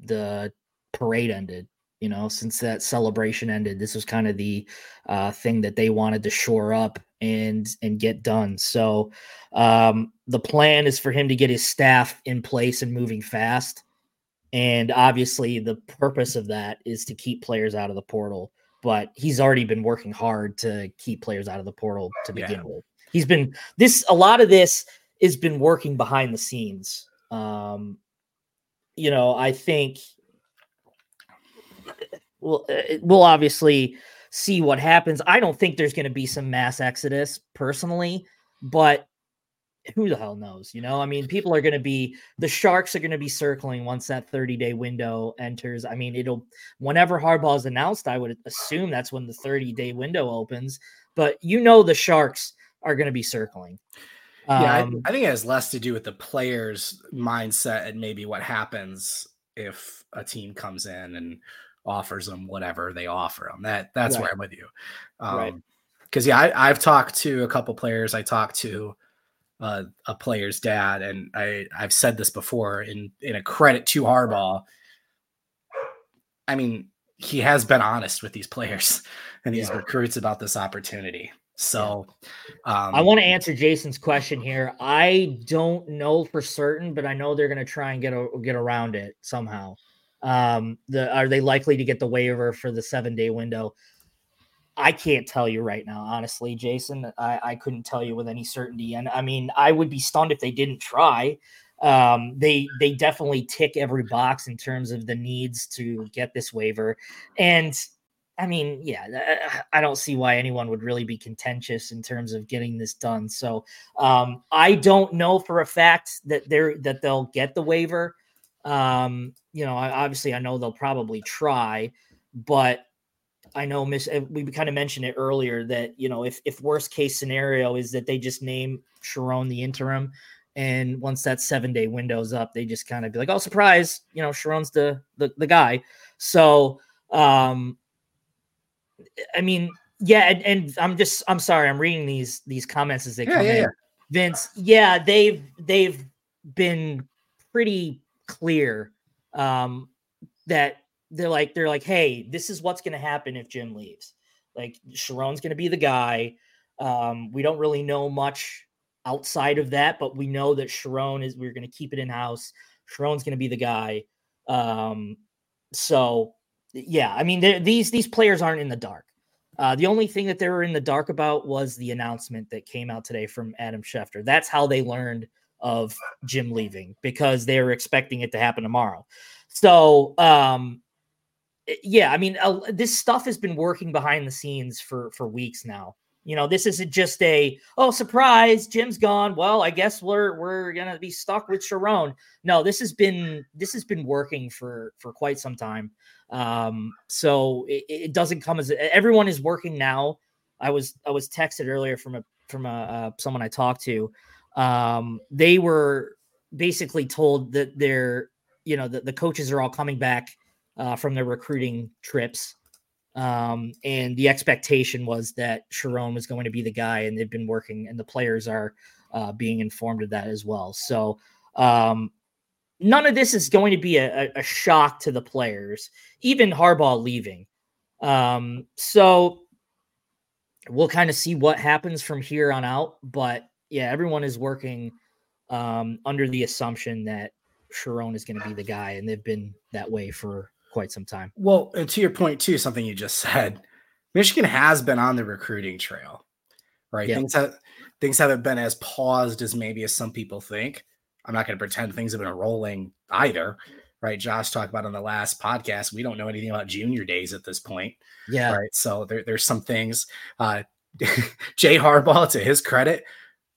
the parade ended you know since that celebration ended this was kind of the uh, thing that they wanted to shore up and and get done. So um, the plan is for him to get his staff in place and moving fast and obviously the purpose of that is to keep players out of the portal but he's already been working hard to keep players out of the portal to begin yeah. with. He's been this a lot of this has been working behind the scenes. Um you know i think we'll uh, we'll obviously see what happens. I don't think there's going to be some mass exodus personally, but who the hell knows? You know, I mean, people are going to be the sharks are going to be circling once that 30 day window enters. I mean, it'll whenever Harbaugh is announced, I would assume that's when the 30 day window opens. But you know, the sharks are going to be circling. Yeah, um, I, I think it has less to do with the players' mindset and maybe what happens if a team comes in and offers them whatever they offer them. That that's Right. where I'm with you. Um, Right. Because yeah, I, I've talked to a couple players. I talked to uh, a player's dad, and I I've said this before in in a credit to Harbaugh. I mean, he has been honest with these players and these Yeah. recruits about this opportunity. So um, I want to answer Jason's question here. I don't know for certain, but I know they're going to try and get a, get around it somehow. Um, the are they likely to get the waiver for the seven day window? I can't tell you right now, honestly, Jason. I, I couldn't tell you with any certainty, and I mean, I would be stunned if they didn't try. Um, they they definitely tick every box in terms of the needs to get this waiver, and I mean, yeah, I don't see why anyone would really be contentious in terms of getting this done. So um, I don't know for a fact that they're that they'll get the waiver. Um, you know, I, obviously, I know they'll probably try, but I know Miss. uh, We kind of mentioned it earlier that you know if if worst case scenario is that they just name Sherrone the interim, and once that seven day window's up, they just kind of be like, oh, surprise, you know, Sherrone's the the, the guy. So um I mean, yeah, and, and I'm just I'm sorry, I'm reading these these comments as they Yeah, come yeah, in. yeah. Vince, yeah, they've they've been pretty clear um that they're like they're like, hey, this is what's gonna happen if Jim leaves. Like Sherrone's gonna be the guy. Um, we don't really know much outside of that, but we know that Sherrone is we're gonna keep it in house. Sherrone's gonna be the guy. Um, so yeah, I mean, these these players aren't in the dark. Uh, the only thing that they were in the dark about was the announcement that came out today from Adam Schefter. That's how they learned of Jim leaving because they were expecting it to happen tomorrow. So, um, yeah, I mean, uh, this stuff has been working behind the scenes for for weeks now. You know, this isn't just a oh surprise, Jim's gone. Well, I guess we're we're gonna be stuck with Sherrone. No, this has been this has been working for for quite some time. Um, so it, it doesn't come as everyone is working now. I was I was texted earlier from a from a uh, someone I talked to. Um, they were basically told that they're you know the, the coaches are all coming back uh, from their recruiting trips. Um, and the expectation was that Sherrone was going to be the guy, and they've been working, and the players are uh, being informed of that as well. So, um, none of this is going to be a, a, shock to the players, even Harbaugh leaving. Um, so we'll kind of see what happens from here on out. But yeah, everyone is working um, under the assumption that Sherrone is going to be the guy, and they've been that way for quite some time. Well, and to your point too, something you just said, Michigan has been on the recruiting trail, right? Yeah. Things have things haven't been as paused as maybe as some people think. I'm not going to pretend things have been rolling either, right? Josh talked about on the last podcast. We don't know anything about junior days at this point, Yeah, right? So there, there's some things. Uh, Jay Harbaugh, to his credit,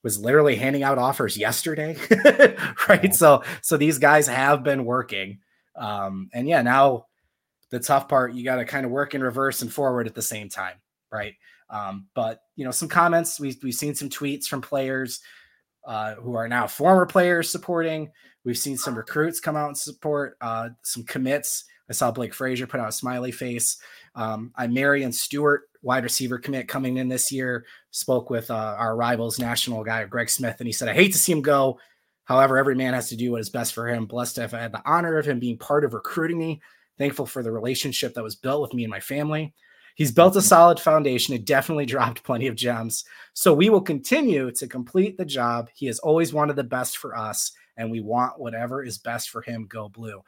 was literally handing out offers yesterday, right? Yeah. So so these guys have been working, um, and yeah, now the tough part you got to kind of work in reverse and forward at the same time, right? Um, but you know, some comments we we've seen some tweets from players uh, who are now former players supporting. We've seen some recruits come out and support uh, some commits. I saw Blake Frazier put out a smiley face. Um, I'Marion Stewart, wide receiver commit coming in this year, spoke with uh, our rivals national guy Greg Smith, and he said, "I hate to see him go. However, every man has to do what is best for him. Blessed to have had the honor of him being part of recruiting me. Thankful for the relationship that was built with me and my family. He's built a solid foundation and definitely dropped plenty of gems. So we will continue to complete the job. He has always wanted the best for us, and we want whatever is best for him. Go blue.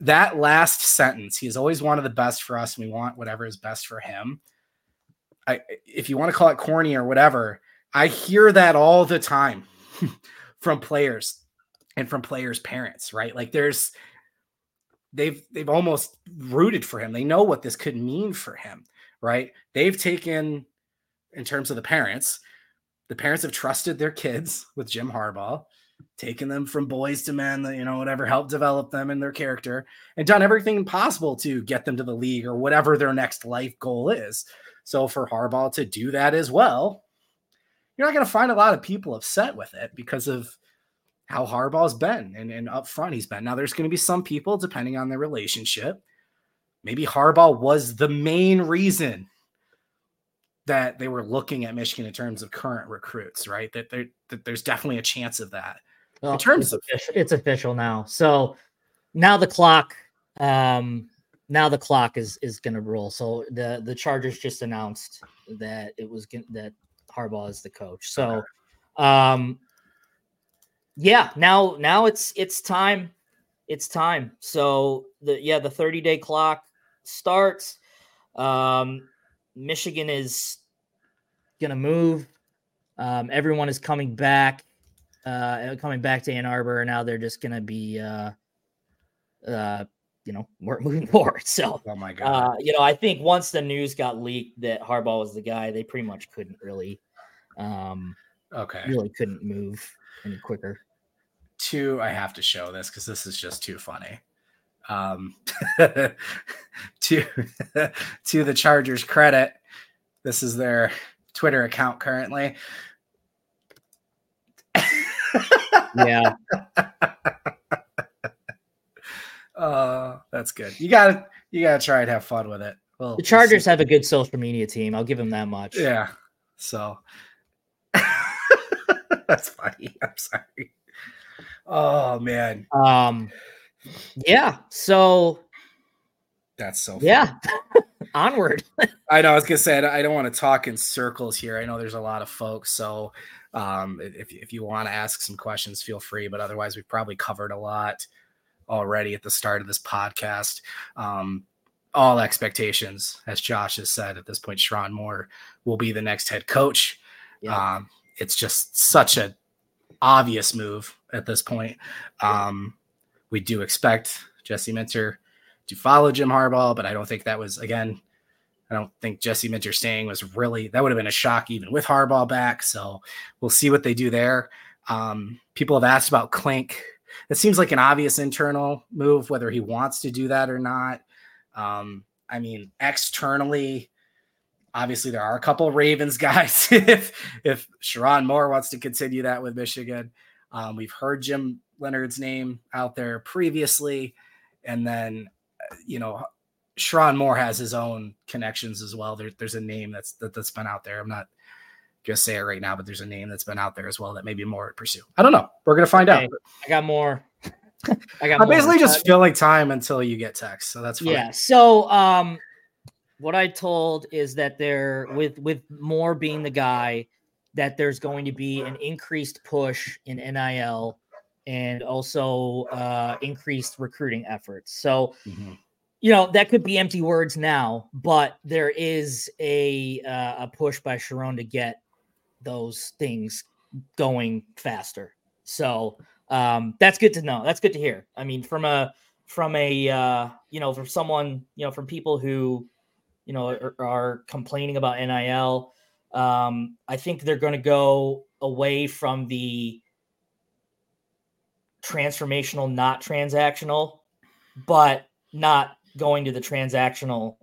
That last sentence, he has always wanted the best for us, and we want whatever is best for him. I, if you want to call it corny or whatever, I hear that all the time from players and from players' parents, right? Like there's they've they've almost rooted for him. They know what this could mean for him, right? They've taken in terms of the parents, the parents have trusted their kids with Jim Harbaugh, taken them from boys to men, you know, whatever, helped develop them and their character, and done everything possible to get them to the league or whatever their next life goal is. So for Harbaugh to do that as well, you're not going to find a lot of people upset with it because of how Harbaugh's been and, and up front he's been. Now there's going to be some people, depending on their relationship, maybe Harbaugh was the main reason that they were looking at Michigan in terms of current recruits, right? That there that there's definitely a chance of that. Well, in terms it's of official, it's official now. So now the clock um now the clock is is going to roll. So the the Chargers just announced that it was that Harbaugh is the coach. So um yeah, now now it's it's time. It's time. So the yeah, the 30-day clock starts. Um Michigan is going to move. Um everyone is coming back uh coming back to Ann Arbor now they're just going to be uh uh you know, we're moving forward. So oh my god. uh, you know, I think once the news got leaked that Harbaugh was the guy, they pretty much couldn't really, um, okay. really couldn't move any quicker. two i have to show this because this is just too funny um to to the chargers credit this is their twitter account currently Yeah, uh that's good you gotta you gotta try and have fun with it well the Chargers have a good social media team. I'll give them that much. yeah so that's funny i'm sorry oh man Um, yeah. So that's so funny. yeah, onward. I know. I was gonna say I don't- I don't want to talk in circles here. I know there's a lot of folks, so um, if if you want to ask some questions, feel free. But otherwise, we've probably covered a lot already at the start of this podcast. Um, all expectations, as Josh has said at this point, Sherrone Moore will be the next head coach. Yeah. Um, it's just such a obvious move at this point. Um, we do expect Jesse Minter to follow Jim Harbaugh, but I don't think that was again. I don't think Jesse Minter staying was really that would have been a shock even with Harbaugh back. So we'll see what they do there. Um, people have asked about Clink. It seems like an obvious internal move, whether he wants to do that or not. Um, I mean, externally, obviously there are a couple Ravens guys. if if Sherrone Moore wants to continue that with Michigan, um, we've heard Jim Leonhard's name out there previously, and then uh, you know Sherrone Moore has his own connections as well. There, there's a name that's that, that's been out there. I'm not gonna say it right now, but there's a name that's been out there as well that maybe Moore would pursue. I don't know. We're gonna find Okay. out. I got more. I got more. basically Uh, just filling time until you get text, so that's fine. Yeah. So um what I told is that there with with Moore being the guy that there's going to be an increased push in NIL and also uh increased recruiting efforts. So Mhm. you know that could be empty words now, but there is a uh, a push by Sherrone to get those things going faster. So um, that's good to know. That's good to hear. I mean, from a from a uh, you know from someone you know from people who you know are, are complaining about NIL, um, I think they're going to go away from the transformational, not transactional, but not going to the transactional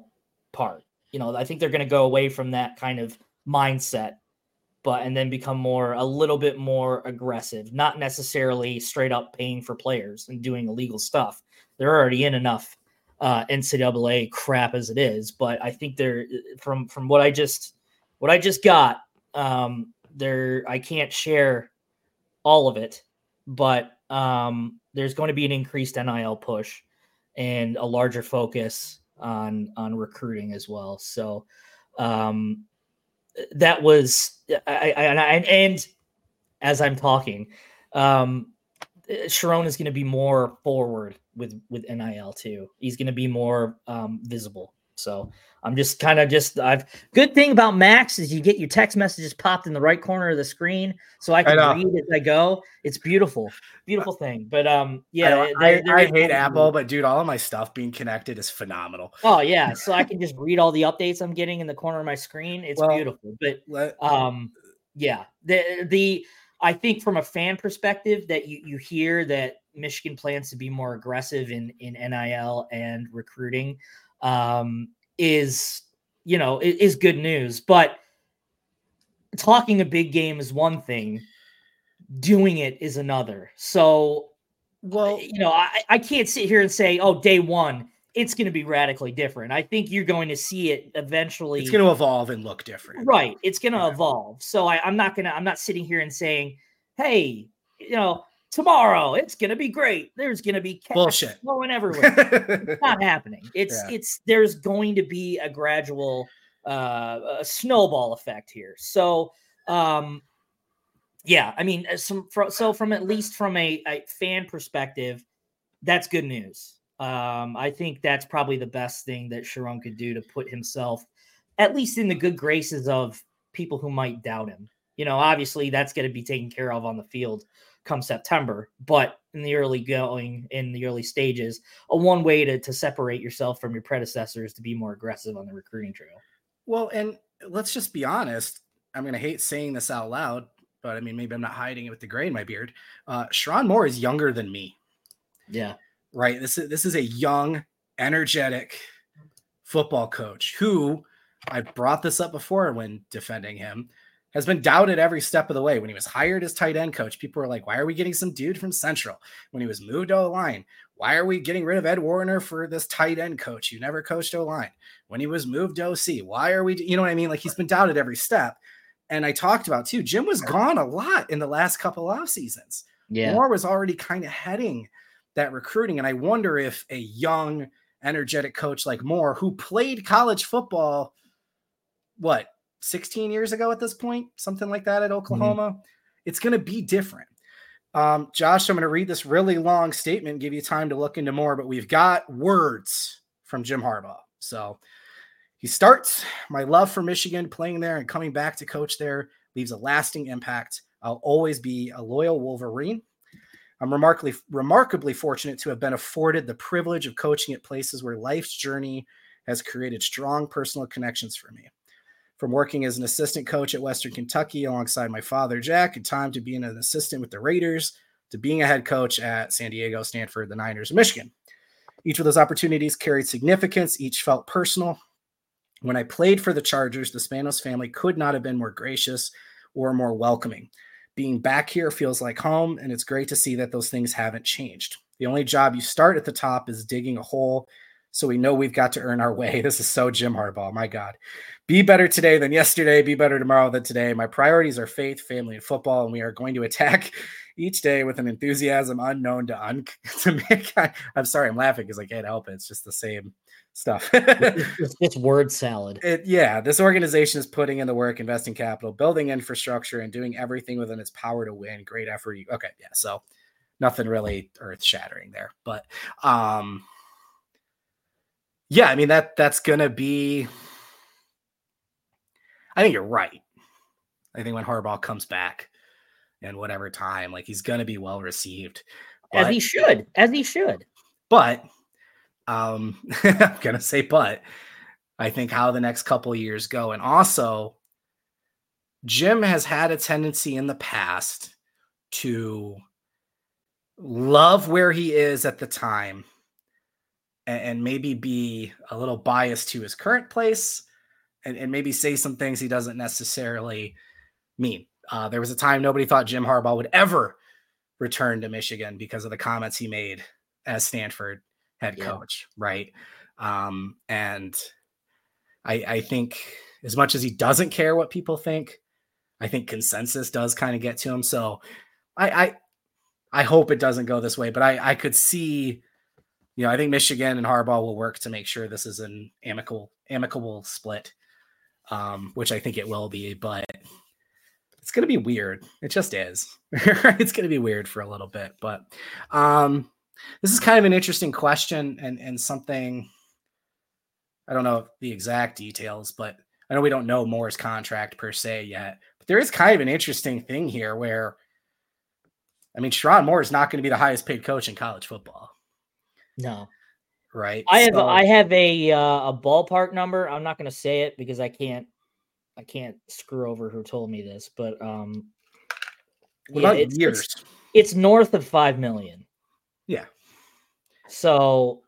part. You know, I think they're going to go away from that kind of mindset, but and then become more a little bit more aggressive, not necessarily straight up paying for players and doing illegal stuff. They're already in enough uh, NCAA crap as it is, but I think they're from from what I just what I just got. Um, there, I can't share all of it, but um, there's going to be an increased NIL push and a larger focus on on recruiting as well. So um, that was I, I, and I and as I'm talking, um, Sherrone is going to be more forward with with NIL too. He's going to be more um, visible. So I'm just kind of just I've good thing about Macs is you get your text messages popped in the right corner of the screen, so I can know. read as I go. It's beautiful, beautiful thing. But um, yeah, I, I, there I hate Apple, but dude, all of my stuff being connected is phenomenal. Oh yeah, so I can just read all the updates I'm getting in the corner of my screen. It's Well, beautiful. But Let- um yeah the the i think from a fan perspective that you you hear that michigan plans to be more aggressive in in nil and recruiting um is you know is good news but talking a big game is one thing doing it is another so well, you know i i can't sit here and say oh day one it's going to be radically different. I think you're going to see it eventually. It's going to evolve and look different. Right. It's going to yeah. evolve. So I, I'm not going to, I'm not sitting here and saying, hey, you know, tomorrow it's going to be great. There's going to be cash bullshit flowing everywhere. it's not happening. It's, yeah. it's, there's going to be a gradual uh, a snowball effect here. So, um, yeah, I mean, some, so from at least from a, a fan perspective, that's good news. Um, I think that's probably the best thing that Sherrone could do to put himself at least in the good graces of people who might doubt him. You know, obviously that's going to be taken care of on the field come September, but in the early going, in the early stages, a one way to, to separate yourself from your predecessors to be more aggressive on the recruiting trail. Well, and let's just be honest. I'm going to hate saying this out loud, but I mean, maybe I'm not hiding it with the gray in my beard. Uh, Sherrone Moore is younger than me. Yeah right? This is this is a young, energetic football coach who I brought this up before when defending him has been doubted every step of the way. When he was hired as tight end coach, people were like, "Why are we getting some dude from Central?" When he was moved to O line, why are we getting rid of Ed Warinner for this tight end coach? You never coached O line. When he was moved to OC, why are we? You know what I mean? Like he's been doubted every step. And I talked about too. Jim was gone a lot in the last couple off seasons. Yeah, Moore was already kind of heading that recruiting. And I wonder if a young, energetic coach like Moore, who played college football, what, 16 years ago at this point, something like that at mm-hmm. Oklahoma, mm-hmm. it's going to be different. Um, Josh, I'm going to read this really long statement, give you time to look into more, but we've got words from Jim Harbaugh. So he starts My love for Michigan, playing there and coming back to coach there leaves a lasting impact. I'll always be a loyal Wolverine. I'm remarkably remarkably fortunate to have been afforded the privilege of coaching at places where life's journey has created strong personal connections for me. From working as an assistant coach at Western Kentucky alongside my father Jack, and time to being an assistant with the Raiders, to being a head coach at San Diego, Stanford, the Niners, Michigan. Each of those opportunities carried significance, each felt personal. When I played for the Chargers, the Spanos family could not have been more gracious or more welcoming. Being back here feels like home, and it's great to see that those things haven't changed. The only job you start at the top is digging a hole. So we know we've got to earn our way. This is so Jim Harbaugh. My God. Be better today than yesterday. Be better tomorrow than today. My priorities are faith, family, and football, and we are going to attack each day with an enthusiasm unknown to un to make. I, am sorry, I'm laughing because I can't help it. It's just the same stuff. it's, it's, word salad. It, yeah, this organization is putting in the work, investing capital, building infrastructure, and doing everything within its power to win. Great effort. Okay, yeah. So nothing really earth shattering there, but um, yeah. I mean that that's gonna be. I think you're right. I think when Harbaugh comes back, and whatever time, like he's gonna be well received. But, as he should, as he should. But um, I'm gonna say, but I think how the next couple years go, and also Jim has had a tendency in the past to love where he is at the time and, and maybe be a little biased to his current place and, and, maybe say some things he doesn't necessarily mean. Uh, there was a time nobody thought Jim Harbaugh would ever return to Michigan because of the comments he made as Stanford head yeah. coach, right? Um, and I, I think as much as he doesn't care what people think, I think consensus does kind of get to him. So I, I, I hope it doesn't go this way, but I, I could see, you know, I think Michigan and Harbaugh will work to make sure this is an amicable, amicable split, um, which I think it will be, but it's going to be weird. It just is. it's going to be weird for a little bit, but, um, this is kind of an interesting question and, and something I don't know the exact details, but I know we don't know Moore's contract per se yet. But there is kind of an interesting thing here where I mean Sherrone Moore is not going to be the highest paid coach in college football. No. Right. I have so, I have a uh, a ballpark number. I'm not going to say it because I can't I can't screw over who told me this, but um yeah, it's, years? It's, it's north of 5 million. Yeah. So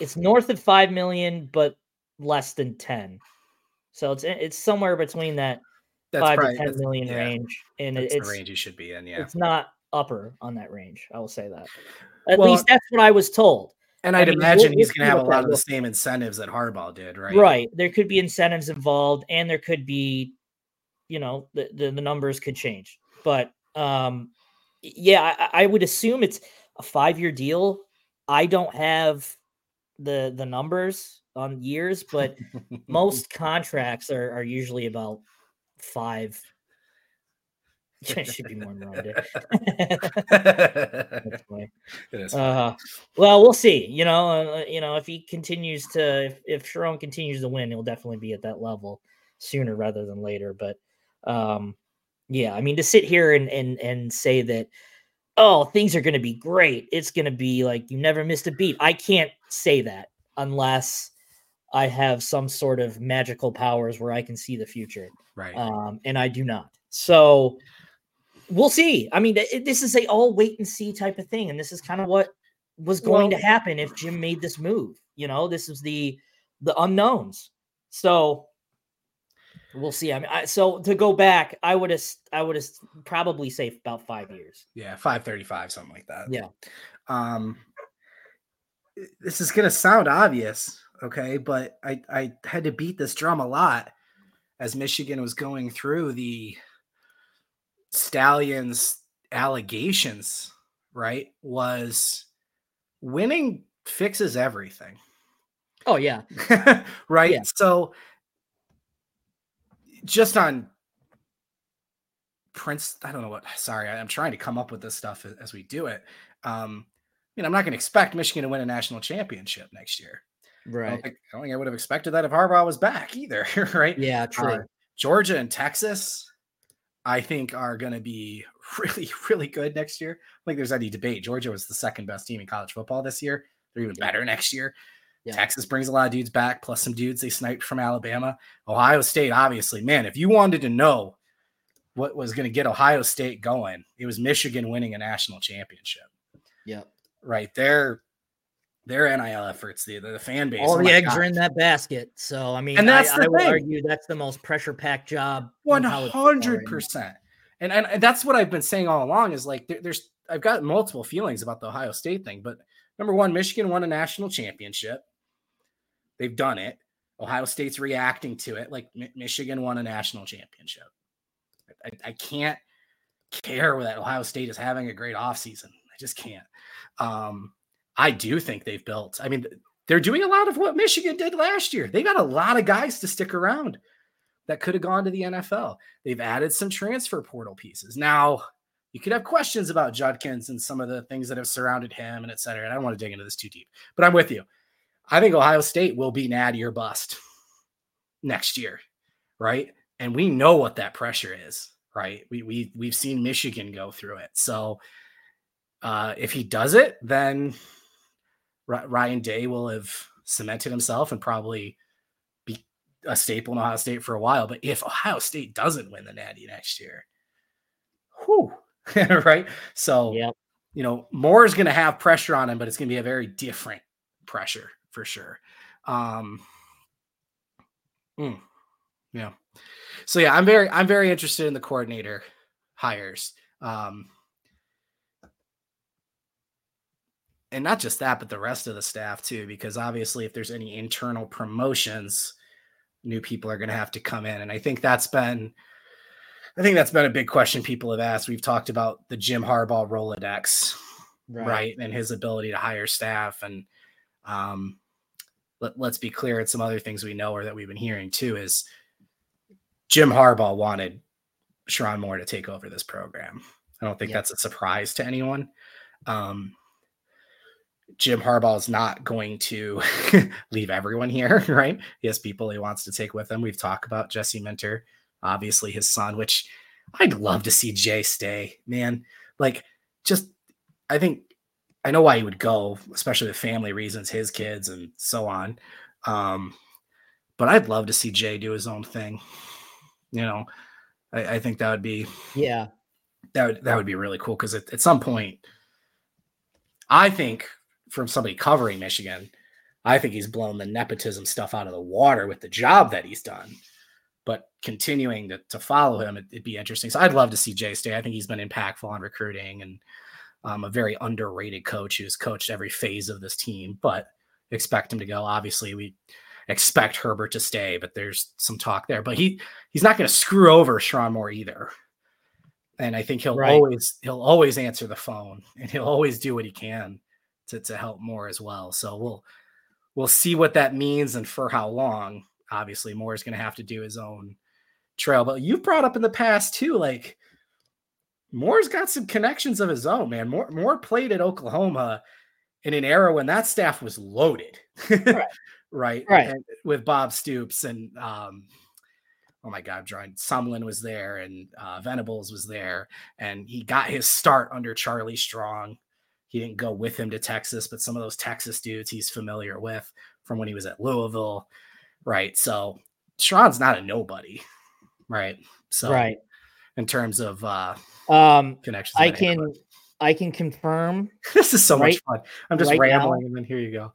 it's north of five million, but less than ten. So it's it's somewhere between that that's five probably, to ten million yeah, range, and it's the range you should be in. Yeah, it's not upper on that range. I will say that. At well, least that's what I was told. And I'd I mean, imagine we'll, he's going to have a lot of the same incentives that Harbaugh did, right? Right. There could be incentives involved, and there could be, you know, the the, the numbers could change. But um, yeah, I, I would assume it's a five year deal. I don't have the the numbers on years, but most contracts are, are usually about five. It should be more rounded. uh, well, we'll see. You know, uh, you know, if he continues to, if, if Sherrone continues to win, he'll definitely be at that level sooner rather than later. But um, yeah, I mean, to sit here and and and say that oh, things are going to be great. It's going to be like you never missed a beat. I can't say that unless I have some sort of magical powers where I can see the future. Right. Um, and I do not. So we'll see. I mean, it, this is a all wait and see type of thing, and this is kind of what was going well, to happen if Jim made this move. You know, this is the the unknowns. So We'll see. I mean, I, so to go back, I would have, I would have probably say about five years. Yeah, five thirty-five, something like that. Yeah. Um, this is gonna sound obvious, okay, but I I had to beat this drum a lot as Michigan was going through the Stalions allegations. Right, was winning fixes everything. Oh yeah. right. Yeah. So just on Prince, I don't know what. Sorry, I'm trying to come up with this stuff as we do it. Um, I mean, I'm not going to expect Michigan to win a national championship next year. Right. I don't, think, I, don't think I would have expected that if Harbaugh was back either. right. Yeah. True. Uh, Georgia and Texas, I think, are going to be really, really good next year. I think there's any debate. Georgia was the second best team in college football this year. They're even better next year. Yeah. Texas brings a lot of dudes back, plus some dudes they sniped from Alabama. Ohio State, obviously, man, if you wanted to know what was going to get Ohio State going, it was Michigan winning a national championship. Yeah. Right there. Their NIL efforts, the, the, fan base. All oh the eggs God. are in that basket. So, I mean, and that's I, the I would argue that's the most pressure packed job. 100%. And, and, and that's what I've been saying all along is like, there, there's, I've got multiple feelings about the Ohio State thing, but number one, Michigan won a national championship. They've done it. Ohio State's reacting to it. Like M- Michigan won a national championship. I, I, can't care that Ohio State is having a great offseason. I just can't. Um, I do think they've built, I mean, they're doing a lot of what Michigan did last year. They got a lot of guys to stick around that could have gone to the NFL. They've added some transfer portal pieces. Now, you could have questions about Judkins and some of the things that have surrounded him and et cetera. And I don't want to dig into this too deep, but I'm with you. I think Ohio State will be natty or bust next year, right? And we know what that pressure is, right? We we we've seen Michigan go through it. So uh, if he does it, then Ryan Day will have cemented himself and probably be a staple in Ohio State for a while. But if Ohio State doesn't win the Natty next year, whew, right? So, yep. you know, Moore is going to have pressure on him, but it's going to be a very different pressure for sure. Um, mm, yeah. So yeah, I'm very I'm very interested in the coordinator hires. Um, and not just that, but the rest of the staff too, because obviously, if there's any internal promotions, new people are going to have to come in, and I think that's been, I think that's been a big question people have asked. We've talked about the Jim Harbaugh Rolodex, right, right and his ability to hire staff, and um, let, let's be clear, and some other things we know or that we've been hearing too is Jim Harbaugh wanted Sherrone Moore to take over this program. I don't think that's a surprise to anyone. Um, Jim Harbaugh is not going to leave everyone here, right? He has people he wants to take with him. We've talked about Jesse Minter, obviously his son, which I'd love to see Jay stay, man. Like, just I think I know why he would go, especially with family reasons, his kids and so on. Um, but I'd love to see Jay do his own thing. You know, I, I think that would be yeah, that would that would be really cool because at, at some point, I think from somebody covering Michigan, I think he's blown the nepotism stuff out of the water with the job that he's done. But continuing to, to follow him, it, would be interesting. So I'd love to see Jay stay. I think he's been impactful on recruiting and um, a very underrated coach who's coached every phase of this team, but expect him to go. Obviously, we expect Herbert to stay, but there's some talk there. But he he's not going to screw over Sherrone Moore either. And I think he'll right. always he'll always answer the phone and he'll always do what he can to to help Moore as well. So we'll we'll see what that means and for how long. Obviously, Moore is going to have to do his own trail. But you've brought up in the past too, like Moore's got some connections of his own, man. Moore Moore played at Oklahoma in an era when that staff was loaded. Right. right. right. With Bob Stoops and um oh my god, drawing Sumlin was there and uh, Venables was there, and he got his start under Charlie Strong. He didn't go with him to Texas, but some of those Texas dudes he's familiar with from when he was at Louisville, right? So Sherrone's not a nobody, right? So right in terms of uh um connections. I can I can confirm. this is so right, much fun. I'm just right rambling, now, and then here you go.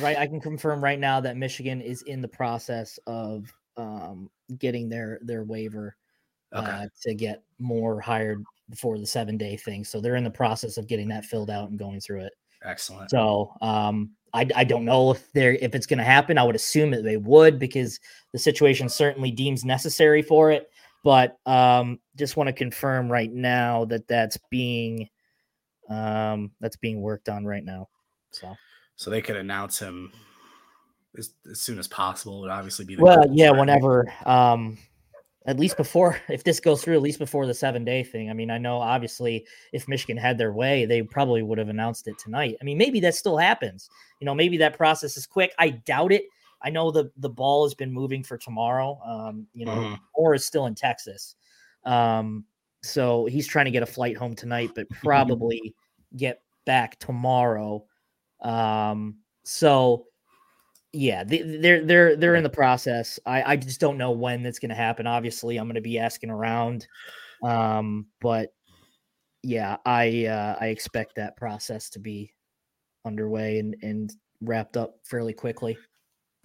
right, I can confirm right now that Michigan is in the process of um, getting their their waiver okay. uh, to get Moore hired before the seven day thing. So they're in the process of getting that filled out and going through it. Excellent. So um, I, I don't know if they're if it's going to happen. I would assume that they would because the situation certainly deems necessary for it. But um, just want to confirm right now that that's being um, that's being worked on right now. So so they could announce him as, as soon as possible. Would obviously be well, yeah, whenever. Um, at least before, if this goes through, at least before the seven day thing. I mean, I know obviously if Michigan had their way, they probably would have announced it tonight. I mean, maybe that still happens. You know, maybe that process is quick. I doubt it. I know the the ball has been moving for tomorrow. Um, you know, mm. or is still in Texas. Um, so he's trying to get a flight home tonight, but probably get back tomorrow. Um, so yeah, they're they're they're in the process. I I just don't know when that's going to happen. Obviously, I'm going to be asking around, um, but yeah, I uh, I expect that process to be underway and and wrapped up fairly quickly.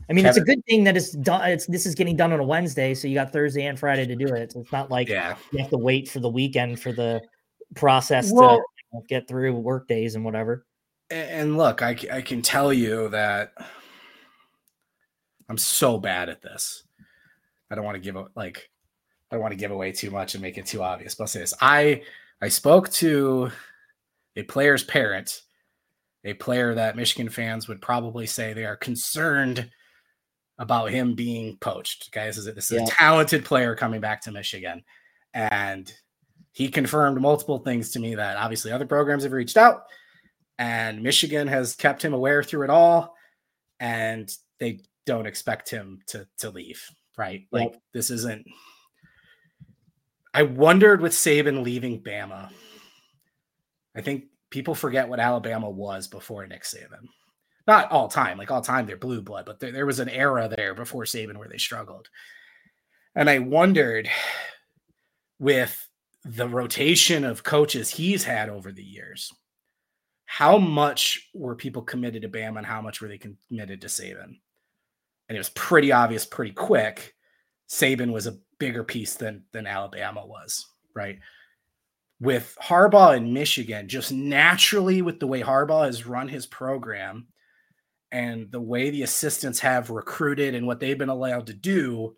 I mean, Kevin. it's a good thing that it's done. It's this is getting done on a Wednesday, so you got Thursday and Friday to do it. So it's not like yeah. you have to wait for the weekend for the process well, to you know, get through work days and whatever. And look, I I can tell you that I'm so bad at this. I don't want to give a, like I don't want to give away too much and make it too obvious. But I'll say this: I I spoke to a player's parent, a player that Michigan fans would probably say they are concerned about him being poached. Guys, this is, this is yeah. a talented player coming back to Michigan. And he confirmed multiple things to me that obviously other programs have reached out and Michigan has kept him aware through it all. And they don't expect him to, to leave, right? Like yep. this isn't. I wondered with Saban leaving Bama. I think people forget what Alabama was before Nick Saban not all time, like all time they're blue blood, but there, there was an era there before Saban where they struggled. And I wondered with the rotation of coaches he's had over the years, how much were people committed to Bama and how much were they committed to Saban? And it was pretty obvious pretty quick. Saban was a bigger piece than than Alabama was, right? With Harbaugh in Michigan, just naturally with the way Harbaugh has run his program, and the way the assistants have recruited and what they've been allowed to do,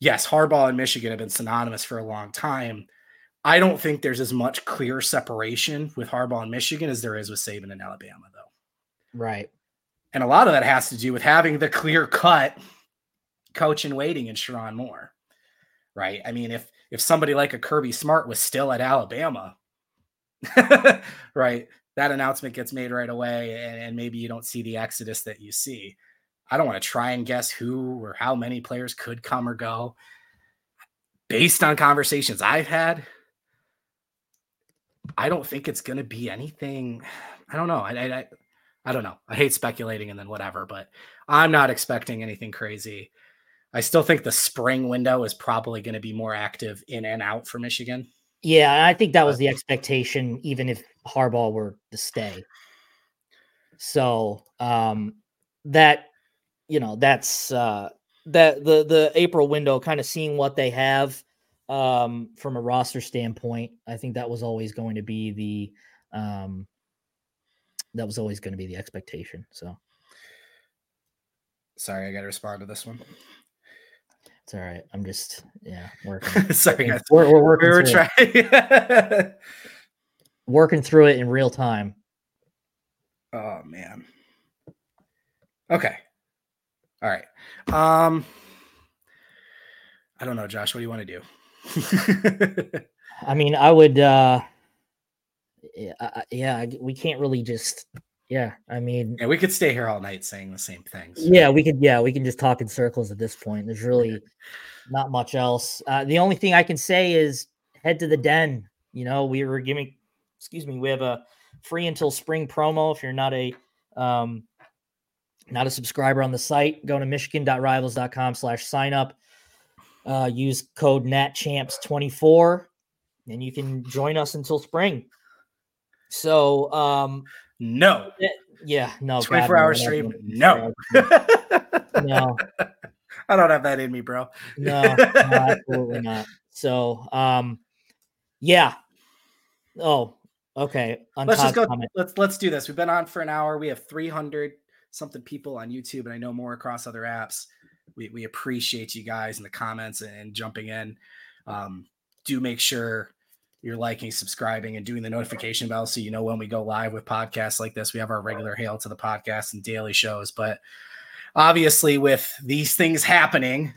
yes, Harbaugh and Michigan have been synonymous for a long time. I don't think there's as much clear separation with Harbaugh and Michigan as there is with Saban and Alabama, though. Right. And a lot of that has to do with having the clear cut coach in waiting in Sherrone Moore. Right. I mean, if if somebody like a Kirby Smart was still at Alabama, right, that announcement gets made right away and, and, maybe you don't see the exodus that you see. I don't want to try and guess who or how many players could come or go. Based on conversations I've had, I don't think it's going to be anything. I don't know. I, I, I don't know. I hate speculating and then whatever, but I'm not expecting anything crazy. I still think the spring window is probably going to be more active in and out for Michigan. Yeah, I think that was the expectation, even if Harbaugh were to stay. So um, that you know that's uh, that the the April window, kind of seeing what they have um, from a roster standpoint. I think that was always going to be the Um, that was always going to be the expectation. So, sorry, I got to respond to this one. It's all right. I'm just yeah working. sorry, guys. We're, we're working. We were trying. working through it in real time. oh man. Okay. All right. Um. I don't know, Josh. What do you want to do? I mean, I would. uh Yeah, I- yeah. We can't really just. Yeah, I mean, yeah, we could stay here all night saying the same things. yeah, we could. Yeah, we can just talk in circles at this point. There's really not much else. Uh, the only thing I can say is head to the den. You know, we were giving. Excuse me. We have a free until spring promo. If you're not a um, not a subscriber on the site, go to michigan.rivals.com slash sign up. Uh, use code NatChamps24 and you can join us until spring. So, um, No. yeah, no, 24 no, hour we're stream. No. no, I don't have that in me, bro. no, no, absolutely not. So, um, yeah. Oh, okay. Let's just go. comment. Let's let's do this. We've been on for an hour. We have 300 something people on YouTube, and I know more across other apps. We we appreciate you guys in the comments and, and jumping in. Um, do make sure you're liking, subscribing, and doing the notification bell so you know when we go live with podcasts like this. We have our regular hail to the podcast and daily shows, but obviously with these things happening,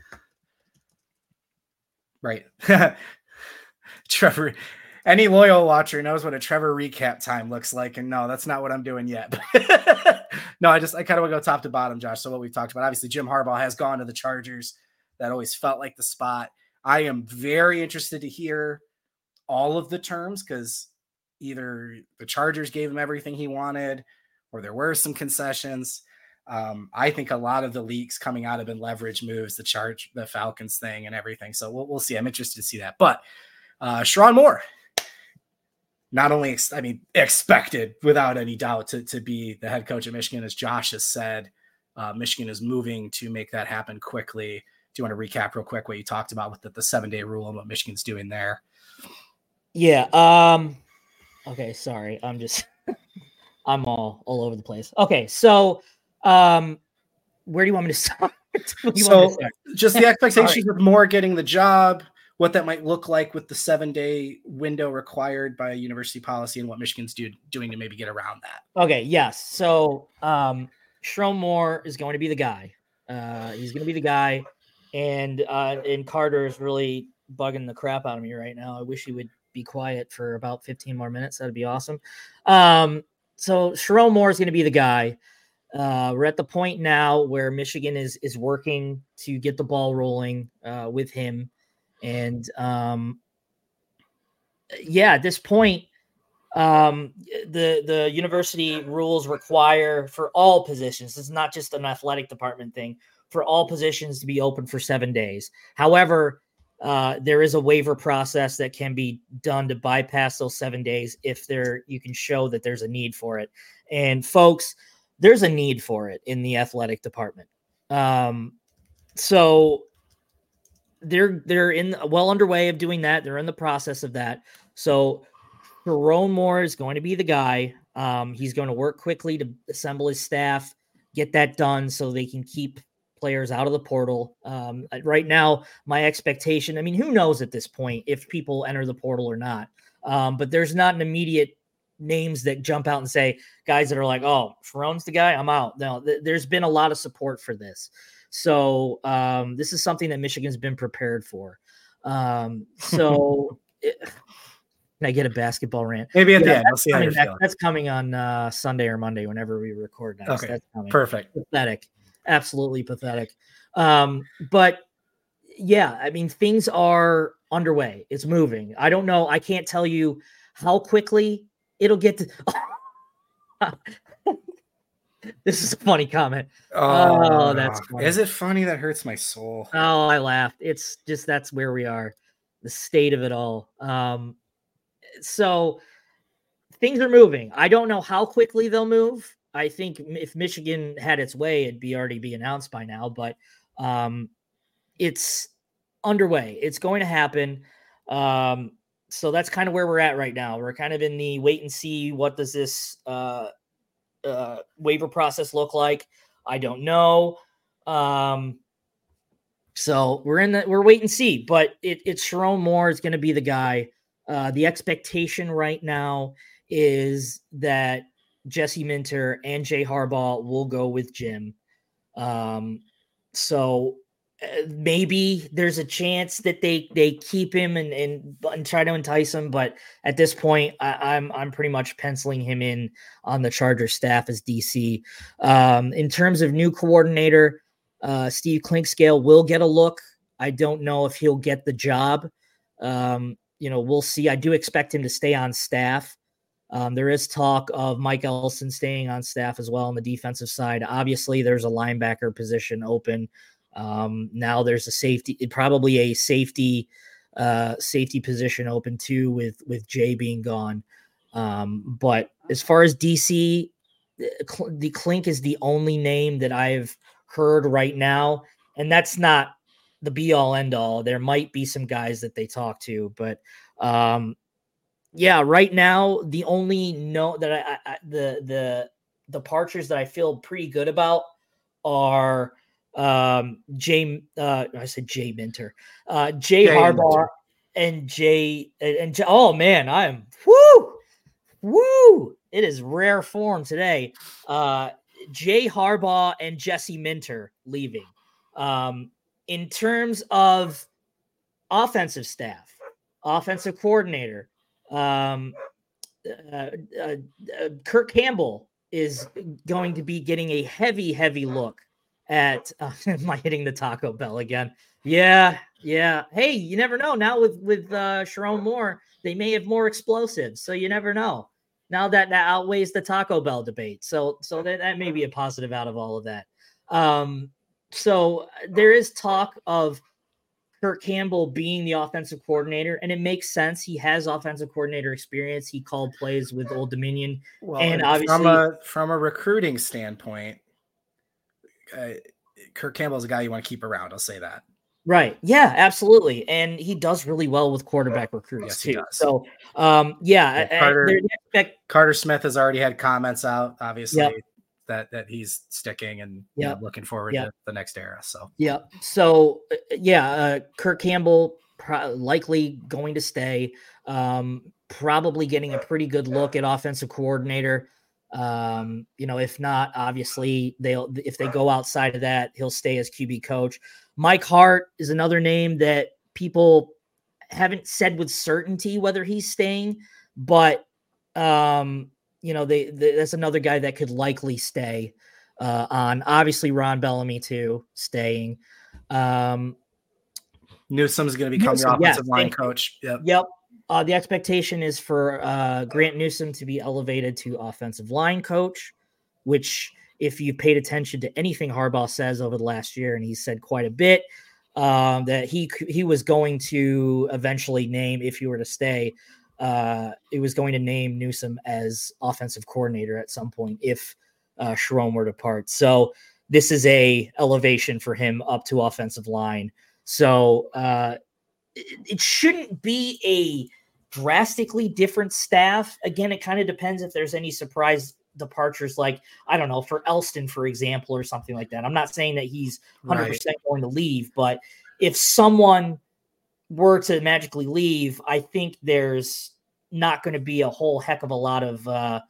right? Trevor, any loyal watcher knows what a Trevor recap time looks like, and no, that's not what I'm doing yet. no, I just I kind of want to go top to bottom, Josh. So what we've talked about, obviously, Jim Harbaugh has gone to the Chargers. That always felt like the spot. I am very interested to hear all of the terms because either the Chargers gave him everything he wanted, or there were some concessions. Um, I think a lot of the leaks coming out have been leverage moves, the charge, the Falcons thing, and everything. So we'll, we'll see. I'm interested to see that. But uh, Sherrone Moore, not only ex- I mean expected without any doubt to, to be the head coach of Michigan, as Josh has said, uh, Michigan is moving to make that happen quickly. Do you want to recap real quick what you talked about with the, the seven day rule and what Michigan's doing there? Yeah. Um. Okay. Sorry. I'm just. I'm all all over the place. Okay. So, um, where do you want me to start? Where do you want me to So start? just the expectations of Moore getting the job, what that might look like with the seven day window required by university policy, and what Michigan's do, doing to maybe get around that. Okay, yes. So um Sherrone Moore is going to be the guy. Uh he's gonna be the guy. And uh and Carter is really bugging the crap out of me right now. I wish he would be quiet for about 15 more minutes. That'd be awesome. Um so Sherrone Moore is gonna be the guy. Uh, we're at the point now where Michigan is is working to get the ball rolling uh, with him, and um, yeah, at this point, um the the university rules require for all positions it's not just an athletic department thing for all positions to be open for seven days however uh there is a waiver process that can be done to bypass those seven days if there you can show that there's a need for it. And folks there's a need for it in the athletic department. Um so they're they're in well underway of doing that. They're in the process of that. So Sherrone Moore is going to be the guy. Um, he's going to work quickly to assemble his staff, get that done so they can keep players out of the portal. Um, uh, right now, my expectation, I mean, who knows at this point if people enter the portal or not? Um, but there's not an immediate names that jump out and say, guys that are like, oh, Sherrone's the guy, I'm out. No, th- there's been a lot of support for this. So um, this is something that Michigan's been prepared for. Um, so. it, can I get a basketball rant? Maybe at Yeah, the end, we'll see Coming feeling. that's coming on uh, Sunday or Monday, whenever we record next. Okay, That's coming. Perfect. Pathetic, absolutely pathetic. Um, but yeah, I mean, things are underway. It's moving. I don't know. I can't tell you how quickly it'll get to. this is a funny comment. Oh, that's funny. is it funny? That hurts my soul. Oh, I laughed. It's just that's where we are, the state of it all. Um, so things are moving. I don't know how quickly they'll move. I think if Michigan had its way, it'd be already be announced by now. But um, it's underway. It's going to happen. Um, so that's kind of where we're at right now. We're kind of in the wait and see. What does this uh, uh, waiver process look like? I don't know. Um, so we're in the we're wait and see. But it, it's Sherrone Moore is going to be the guy. Uh, the expectation right now is that Jesse Minter and Jay Harbaugh will go with Jim. Um, so uh, maybe there's a chance that they they keep him and and, and try to entice him, but at this point, I, am I'm, I'm pretty much penciling him in on the Charger staff as DC. Um, in terms of new coordinator, uh, Steve Clinkscale will get a look. I don't know if he'll get the job. Um, you know, we'll see. I do expect him to stay on staff. Um, there is talk of Mike Elston staying on staff as well on the defensive side. Obviously, there's a linebacker position open. Um, now there's a safety, probably a safety, uh, safety position open too, with with Jay being gone. Um, but as far as DC, the Clink is the only name that I've heard right now, and that's not the be all end all. There might be some guys that they talk to, but um, yeah, right now the only note that I, I the the departures that I feel pretty good about are um, Jay, uh, I said Jay Minter, uh, Jay, Jay Harbaugh, and Jay, and, and oh man, I am woo, woo. It is rare form today. Uh, Jay Harbaugh and Jesse Minter leaving. Um, in terms of offensive staff, offensive coordinator, um, uh, uh, uh, Kirk Campbell is going to be getting a heavy, heavy look at uh, am I hitting the Taco Bell again? Yeah, yeah. Hey, you never know. Now with with uh Sherrone Moore, they may have more explosives, so you never know. Now that that outweighs the Taco Bell debate, so so that that may be a positive out of all of that. Um, so uh, there is talk of Kirk Campbell being the offensive coordinator, and it makes sense. He has offensive coordinator experience. He called plays with Old Dominion, well, and obviously from a from a recruiting standpoint, uh, Kirk Campbell is a guy you want to keep around. I'll say that. Right. Yeah, absolutely. And he does really well with quarterback recruits yes, too. So, um, yeah, yeah Carter, expect- Carter Smith has already had comments out, obviously, yep. That that he's sticking and yeah, looking forward yep. to the next era. So, yeah. So, uh, yeah, uh, Kirk Campbell pro- likely going to stay. Um, probably getting a pretty good look at offensive coordinator. Um, you know, if not, obviously they'll if they go outside of that, he'll stay as QB coach. Mike Hart is another name that people haven't said with certainty whether he's staying, but um, you know, they, they that's another guy that could likely stay uh, on. Obviously, Ron Bellamy too staying. Um, Newsome's going to become Newsome, your offensive line coach. Yep. Yep. Uh, the expectation is for uh, Grant Newsome to be elevated to offensive line coach, which, if you paid attention to anything Harbaugh says over the last year, and he said quite a bit, um, that he he was going to eventually name, if you were to stay, uh, it was going to name Newsome as offensive coordinator at some point if uh, Sherrone were to part. So this is a elevation for him up to offensive line. So uh, it, shouldn't be a drastically different staff. Again, it kind of depends if there's any surprise departures, like I don't know, for Elston, for example, or something like that. I'm not saying that he's 100 percent going to leave, but if someone were to magically leave, I think there's not going to be a whole heck of a lot of uh,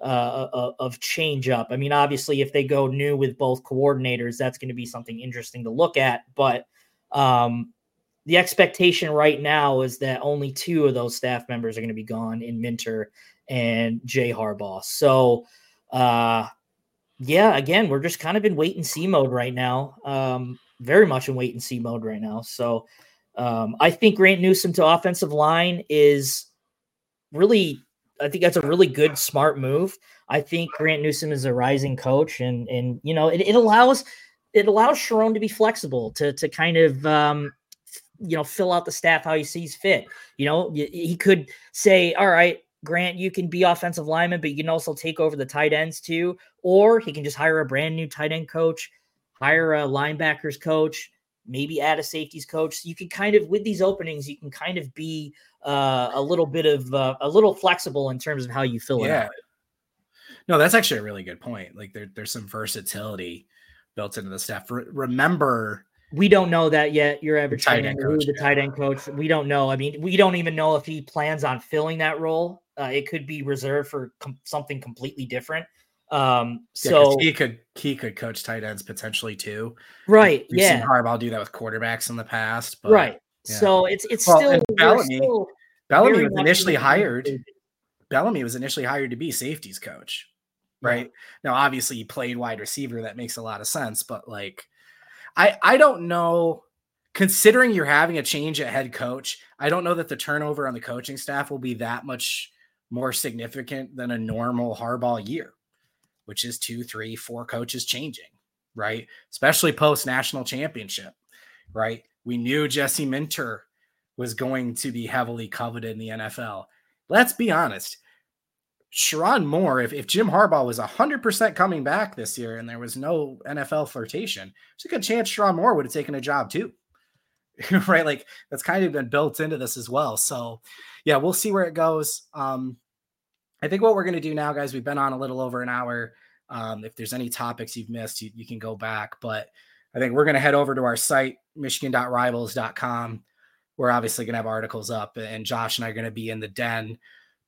uh, uh, of change up. I mean, obviously, if they go new with both coordinators, that's going to be something interesting to look at. But um, the expectation right now is that only two of those staff members are going to be gone in Minter and Jay Harbaugh. So, uh, yeah, again, we're just kind of in wait and see mode right now. Um, very much in wait and see mode right now. So, um, I think Grant Newsome to offensive line is really, I think that's a really good, smart move. I think Grant Newsome is a rising coach, and and you know it, it allows it allows Sherrone to be flexible to to kind of um, you know, fill out the staff how he sees fit. You know, he could say, all right, Grant, you can be offensive lineman, but you can also take over the tight ends too. Or he can just hire a brand new tight end coach, hire a linebackers coach, maybe add a safeties coach. So you can kind of, with these openings, you can kind of be uh, a little bit of uh, a little flexible in terms of how you fill yeah. it out. No, that's actually a really good point. Like there, there's some versatility built into the staff. Re- remember, we don't know that yet. Your average tight end coach, the yeah. tight end coach. We don't know. I mean, we don't even know if he plans on filling that role. Uh, it could be reserved for com- something completely different. Um, yeah, so he could he could coach tight ends potentially too. Right. We've yeah. Seen Harbaugh do that with quarterbacks in the past. But, right. Yeah. So it's it's well, still Bellamy. Still Bellamy was initially hired. Bellamy was initially hired to be safeties coach. Right. Yeah. Now, obviously, he played wide receiver. That makes a lot of sense. But like, I I don't know. Considering you're having a change at head coach, I don't know that the turnover on the coaching staff will be that much more significant than a normal Harbaugh year which is two, three, four coaches changing, right? Especially post national championship, right? We knew Jesse Minter was going to be heavily coveted in the NFL. Let's be honest. Sherrone Moore, if, if Jim Harbaugh was 100% coming back this year and there was no NFL flirtation, there's a good chance Sherrone Moore would have taken a job too. right? Like that's kind of been built into this as well. So, yeah, we'll see where it goes. Um, I think what we're going to do now, guys, we've been on a little over an hour. Um, if there's any topics you've missed, you, you can go back. But I think we're going to head over to our site, michigan.rivals.com. We're obviously going to have articles up, and Josh and I are going to be in the den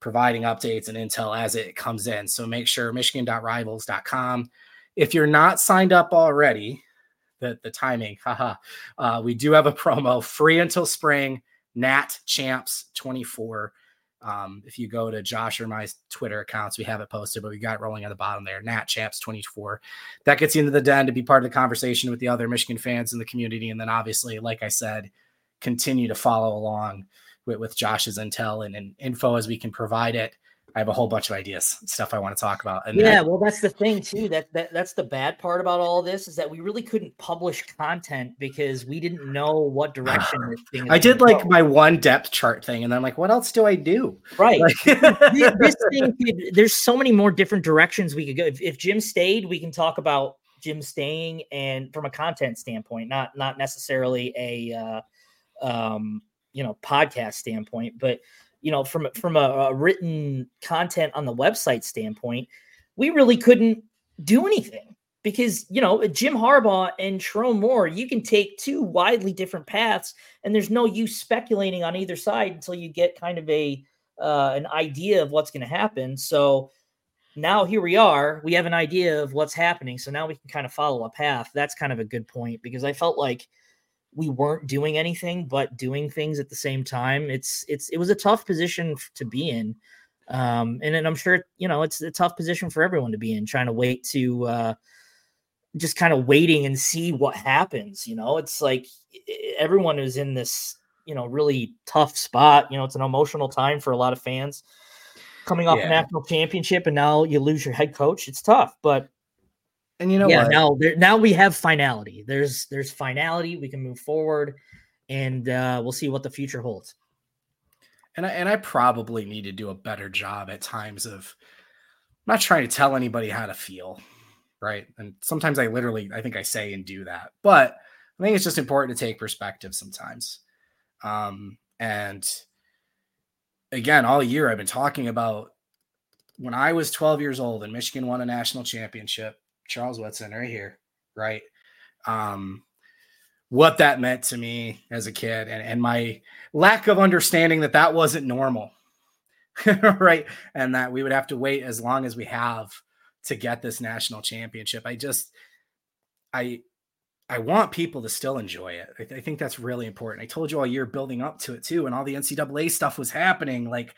providing updates and intel as it comes in. So make sure michigan.rivals.com. If you're not signed up already, the, the timing, haha, uh, we do have a promo free until spring, Nat Champs 24. Um, if you go to Josh or my Twitter accounts, we have it posted, but we got rolling on the bottom there. Nat Champs 24. That gets you into the den to be part of the conversation with the other Michigan fans in the community. And then obviously, like I said, continue to follow along with, with Josh's intel and, and info as we can provide it. I have a whole bunch of ideas, stuff I want to talk about. And yeah, well, that's the thing too. That, that that's the bad part about all this is that we really couldn't publish content because we didn't know what direction this thing. I did like go. my one depth chart thing, and I'm like, what else do I do? Right. Like- this, thing, could, there's so many more different directions we could go. If, if Jim stayed, we can talk about Jim staying, and from a content standpoint, not not necessarily a uh, um, you know podcast standpoint, but you know, from from a, a written content on the website standpoint, we really couldn't do anything because you know Jim Harbaugh and Sherrone Moore, you can take two widely different paths, and there's no use speculating on either side until you get kind of a uh, an idea of what's going to happen. So now here we are, we have an idea of what's happening, so now we can kind of follow a path. That's kind of a good point because I felt like we weren't doing anything but doing things at the same time. It's it's it was a tough position to be in. Um, and, and I'm sure you know it's a tough position for everyone to be in, trying to wait to uh, just kind of waiting and see what happens. You know, it's like everyone is in this you know really tough spot. You know, it's an emotional time for a lot of fans coming off yeah. a national championship, and now you lose your head coach. It's tough, but and you know yeah, what? now there, now we have finality. There's there's finality. We can move forward, and uh, we'll see what the future holds. And I and I probably need to do a better job at times of I'm not trying to tell anybody how to feel, right? And sometimes I literally I think I say and do that, but I think it's just important to take perspective sometimes. Um, and again, all year I've been talking about when I was 12 years old and Michigan won a national championship Charles Woodson right here, right? Um, what that meant to me as a kid and, and my lack of understanding that that wasn't normal, right? And that we would have to wait as long as we have to get this national championship. I just, I, I want people to still enjoy it. I, th- I, think that's really important. I told you all year building up to it too, and all the NCAA stuff was happening. Like,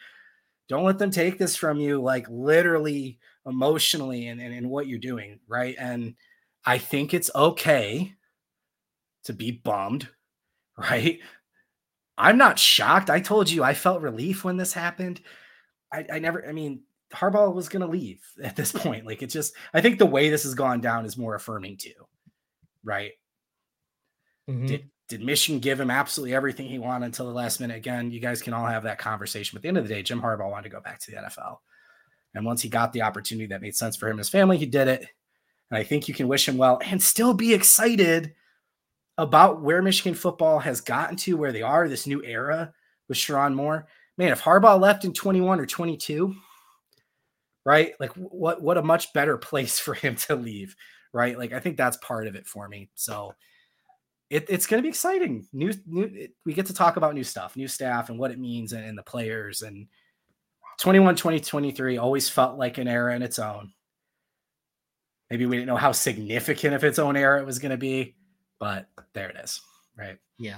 don't let them take this from you, like literally emotionally and, and, and what you're doing, right? And I think it's okay to be bummed, right? I'm not shocked. I told you I felt relief when this happened. I, I never, I mean, Harbaugh was going to leave at this point. Like it's just, I think the way this has gone down is more affirming too, right? Mm-hmm. Did, did Michigan give him absolutely everything he wanted until the last minute? Again, you guys can all have that conversation. But at the end of the day, Jim Harbaugh wanted to go back to the NFL. And once he got the opportunity that made sense for him and his family, he did it. And I think you can wish him well and still be excited about where Michigan football has gotten to, where they are, this new era with Sherrone Moore. Man, if Harbaugh left in 21 or 22, right? Like what what a much better place for him to leave, right? Like I think that's part of it for me. So it, it's going to be exciting. New, new it, we get to talk about new stuff, new staff, and what it means, and, and the players. And 21, 2023 always felt like an era in its own. Maybe we didn't know how significant of its own era it was going to be, but there it is, right? Yeah,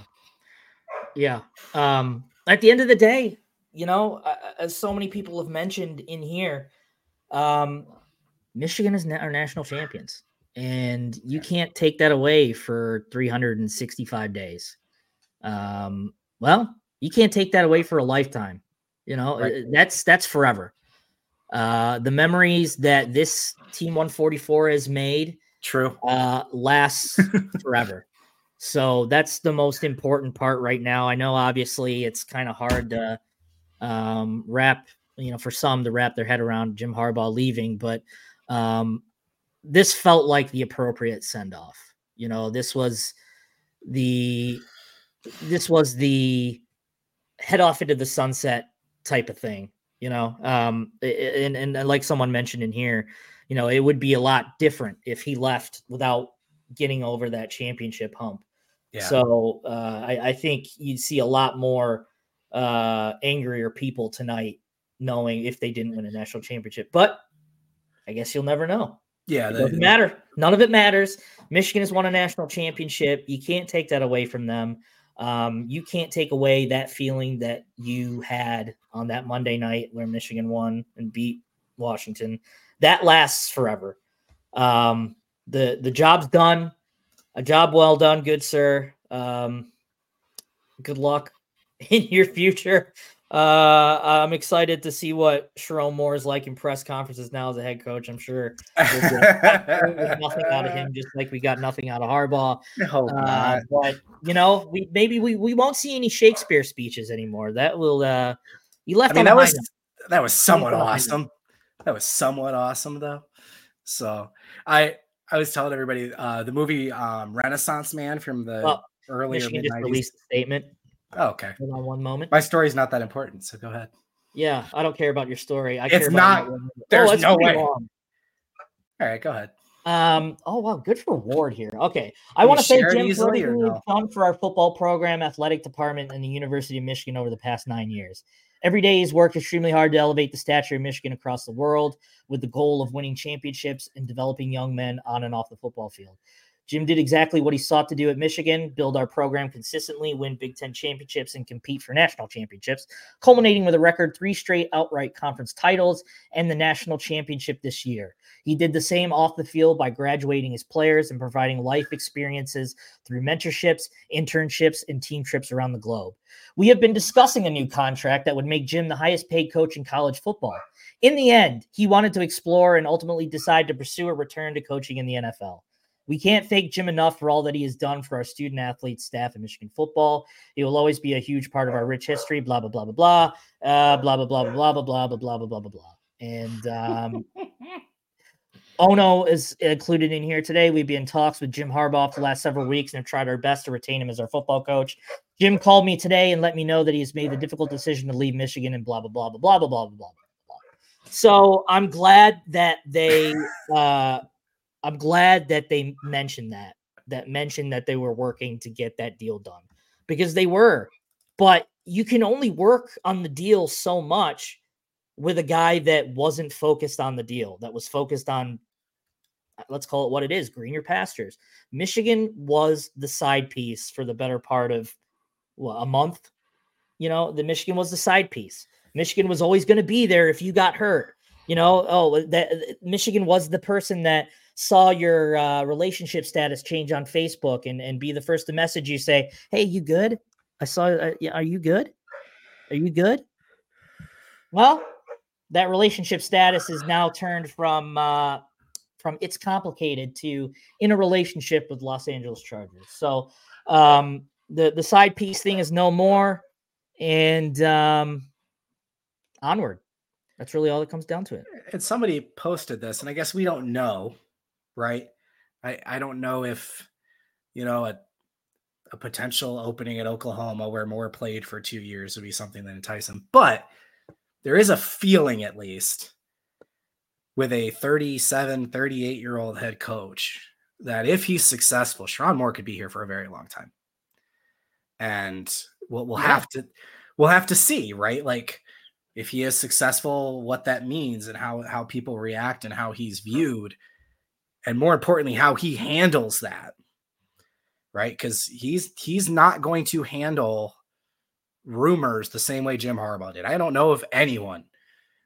yeah. Um, at the end of the day, you know, as so many people have mentioned in here, um, Michigan is na- our national champions and you can't take that away for 365 days. Um, well, you can't take that away for a lifetime. You know, right. Uh, that's that's forever. Uh, the memories that this Team 144 has made, true, uh, lasts forever. So that's the most important part right now. I know, obviously, it's kind of hard to um, wrap, you know, for some to wrap their head around Jim Harbaugh leaving, but um, this felt like the appropriate send off. You know, this was the this was the head off into the sunset type of thing. You know, um, and, and and like someone mentioned in here, you know, it would be a lot different if he left without getting over that championship hump. Yeah. So uh, I, I think you'd see a lot more uh, angrier people tonight, knowing if they didn't win a national championship. But I guess you'll never know. Yeah, it doesn't matter. None of it matters. Michigan has won a national championship. You can't take that away from them. Um, you can't take away that feeling that you had on that Monday night where Michigan won and beat Washington. That lasts forever. Um, the the job's done. A job well done, good sir. Um, good luck in your future. Uh, I'm excited to see what Sherrone Moore is like in press conferences now as a head coach. I'm sure we'll get nothing out of him, just like we got nothing out of Harbaugh. Uh, but you know, we maybe we, we won't see any Shakespeare speeches anymore. That will uh, he left. I mean, that was that was somewhat awesome. That was somewhat awesome though. So I I was telling everybody uh, the movie um, Renaissance Man from the well, earlier Michigan just released a statement Oh, okay. Hold on one moment. My story's not that important, so go ahead. Yeah, I don't care about your story. I it's care not. About there's oh, no way. Long. All right, go ahead. Um. Oh wow, good for Warde here. Okay, I want to thank Jim for everything no? done for our football program, athletic department, and the University of Michigan over the past nine years. Every day, he's worked extremely hard to elevate the stature of Michigan across the world, with the goal of winning championships and developing young men on and off the football field. Jim did exactly what he sought to do at Michigan build our program consistently, win Big Ten championships, and compete for national championships, culminating with a record three straight outright conference titles and the national championship this year. He did the same off the field by graduating his players and providing life experiences through mentorships, internships, and team trips around the globe. We have been discussing a new contract that would make Jim the highest paid coach in college football. In the end, he wanted to explore and ultimately decide to pursue a return to coaching in the NFL. We can't thank Jim enough for all that he has done for our student athletes, staff, and Michigan football. He will always be a huge part of our rich history. Blah blah blah blah blah, uh, blah blah blah blah blah blah blah blah blah blah blah blah. And um, Ono is included in here today. We've been in talks with Jim Harbaugh for the last several weeks and have tried our best to retain him as our football coach. Jim called me today and let me know that he has made the difficult decision to leave Michigan and blah blah blah blah blah blah blah blah blah. So I'm glad that they uh, I'm glad that they mentioned that, that mentioned that they were working to get that deal done because they were. But you can only work on the deal so much with a guy that wasn't focused on the deal, that was focused on, uh, let's call it what it is greener pastures. Michigan was the side piece for the better part of a month. You know, the Michigan was the side piece. Michigan was always going to be there if you got hurt. You know, oh, that Michigan was the person that saw your uh, relationship status change on Facebook and, and be the first to message you say, Hey, you good? I saw, uh, are you good? Are you good? Well, that relationship status is now turned from, uh, from it's complicated to in a relationship with Los Angeles Chargers. So, um, the, the side piece thing is no more and, um, onward. That's really all that comes down to it. And somebody posted this, and I guess we don't know right? I I don't know if you know a a potential opening at Oklahoma where Moore played for two years would be something that entice him. But there is a feeling, at least, with a 37, 38 year old head coach that if he's successful, Sherrone Moore could be here for a very long time. And we'll, we'll yeah. have to we'll have to see, right? Like if he is successful, what that means and how how people react and how he's viewed, and more importantly, how he handles that. Right. Cause he's he's not going to handle rumors the same way Jim Harbaugh did. I don't know if anyone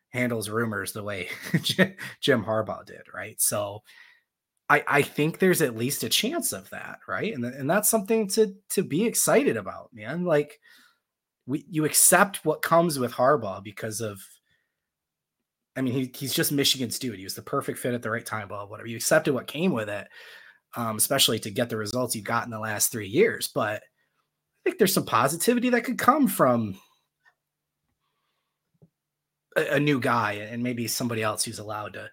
handles rumors the way Jim Harbaugh did, right? So I I think there's at least a chance of that, right? And and that's something to to be excited about, man. Like we you accept what comes with Harbaugh because of I mean, he, he's just Michigan's dude. He was the perfect fit at the right time, blah, whatever. You accepted what came with it, um, especially to get the results you got in the last three years. But I think there's some positivity that could come from a, a new guy and maybe somebody else who's allowed to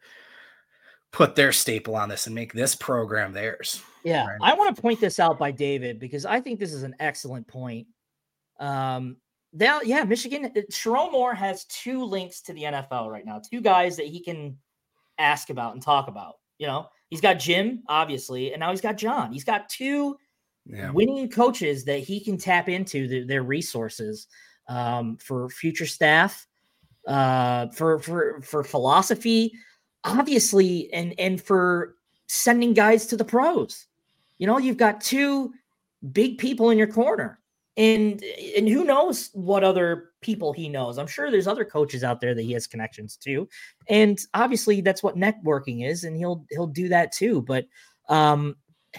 put their staple on this and make this program theirs. Yeah, right? I want to point this out by David because I think this is an excellent point. Um, now, yeah, Michigan, uh, Sherrone Moore has two links to the NFL right now, two guys that he can ask about and talk about. You know, he's got Jim, obviously, and now he's got John. He's got two yeah. winning coaches that he can tap into the, their resources um, for future staff, uh, for for for philosophy, obviously, and and for sending guys to the pros. You know, you've got two big people in your corner, and and who knows what other people he knows. I'm sure there's other coaches out there that he has connections to, and obviously that's what networking is, and he'll he'll do that too. But um,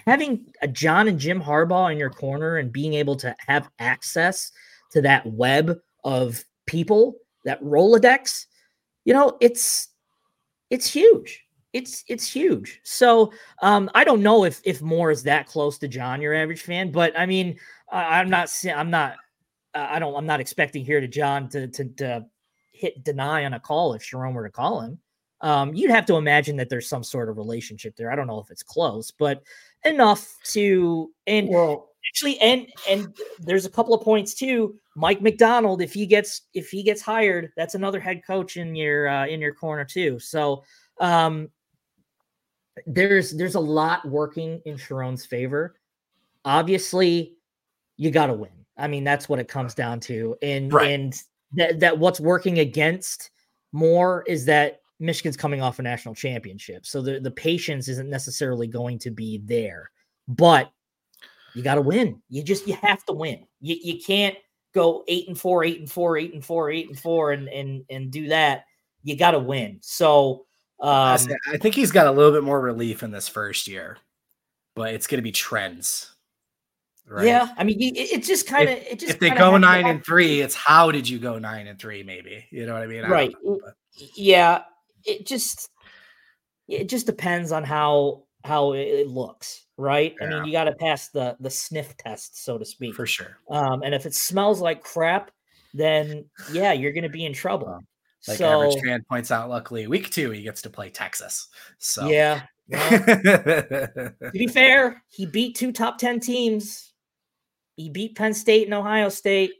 having a John and Jim Harbaugh in your corner and being able to have access to that web of people, that Rolodex, you know, it's it's huge. It's it's huge. So um, I don't know if if Moore is that close to John, your average fan, but I mean, I'm not I'm not I don't I'm not expecting here to John to to, to hit deny on a call if Sherrone were to call him. Um, you'd have to imagine that there's some sort of relationship there. I don't know if it's close, but enough to and well, actually and and there's a couple of points too. Mike Macdonald, if he gets if he gets hired, that's another head coach in your uh, in your corner too. So um, there's there's a lot working in Sherrone's favor. Obviously, you got to win. I mean, that's what it comes down to. And right. and that that what's working against Moore is that Michigan's coming off a national championship. So the, the patience isn't necessarily going to be there. But you got to win. You just you have to win. You you can't go eight and four, eight and four, eight and four, eight and four, and and and do that. You got to win. So um, I think he's got a little bit more relief in this first year, but it's going to be trends. Right? Yeah, I mean, it, it just kind of it just if they go nine and three, it's how did you go nine and three? Maybe you know what I mean, right? Know, yeah, it just it just depends on how how it looks, right? Yeah. I mean, you got to pass the the sniff test, so to speak, for sure. Um, and if it smells like crap, then yeah, you're going to be in trouble. Um, like so, average fan points out, luckily, week two he gets to play Texas. So yeah. Well, to be fair, he beat two top ten teams. He beat Penn State and Ohio State.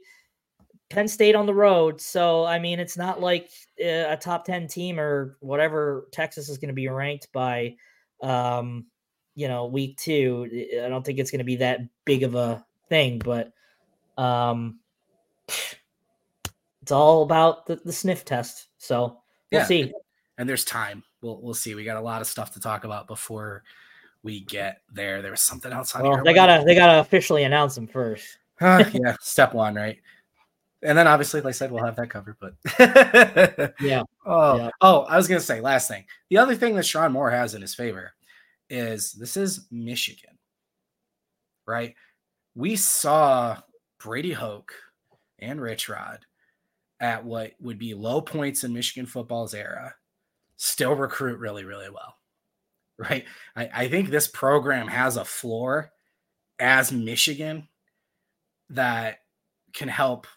Penn State on the road. So, I mean, it's not like uh, a top 10 team or whatever Texas is going to be ranked by, um, you know, week two. I don't think it's going to be that big of a thing, but um, it's all about the, the sniff test. So we'll yeah. see. And there's time. We'll, we'll see. We got a lot of stuff to talk about before we get there. There was something else on well, here. They gotta they gotta officially announce them first. uh, yeah, step one, right? and then obviously, like I said, we'll have that covered. But yeah. Oh, yeah. oh, I was gonna say last thing. The other thing that Sherrone Moore has in his favor is this is Michigan, right? We saw Brady Hoke and Rich Rod at what would be low points in Michigan football's era, still recruit really, really well. Right. I, I think this program has a floor as Michigan that can help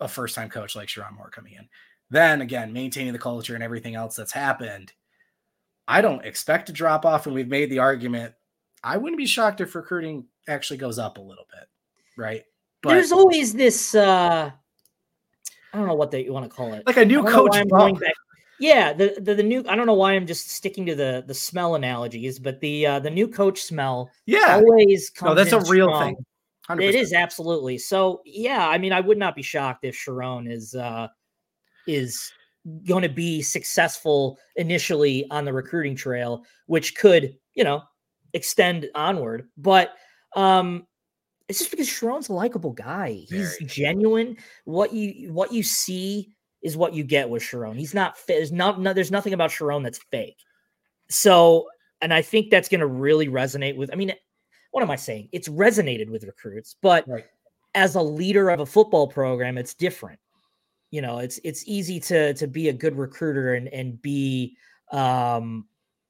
a first time coach like Sherrone Moore coming in. Then again, maintaining the culture and everything else that's happened. I don't expect to drop off, and we've made the argument. I wouldn't be shocked if recruiting actually goes up a little bit. right? But there's always this uh I don't know what they want to call it. Like a new coach. Yeah, the, the the new I don't know why I'm just sticking to the the smell analogies, but the uh the new coach smell yeah always comes No, that's a real strong. thing. 100%. It is absolutely. So yeah, I mean I would not be shocked if Sherrone is uh is going to be successful initially on the recruiting trail, which could, you know, extend onward. But um it's just because Sherrone's a likable guy. He's Very. genuine. What you what you see is what you get with Sherrone. He's not there's not no, there's nothing about Sherrone that's fake. So, and I think that's going to really resonate with. I mean, what am I saying? It's resonated with recruits, but right. as a leader of a football program, it's different. You know, it's it's easy to to be a good recruiter and and be um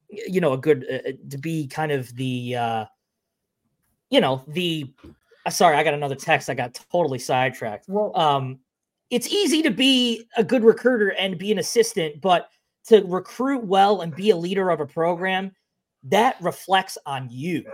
you know a good uh, uh to be kind of the uh you know the uh, sorry i got another text i got totally sidetracked well um it's easy to be a good recruiter and be an assistant, but to recruit well and be a leader of a program, that reflects on you.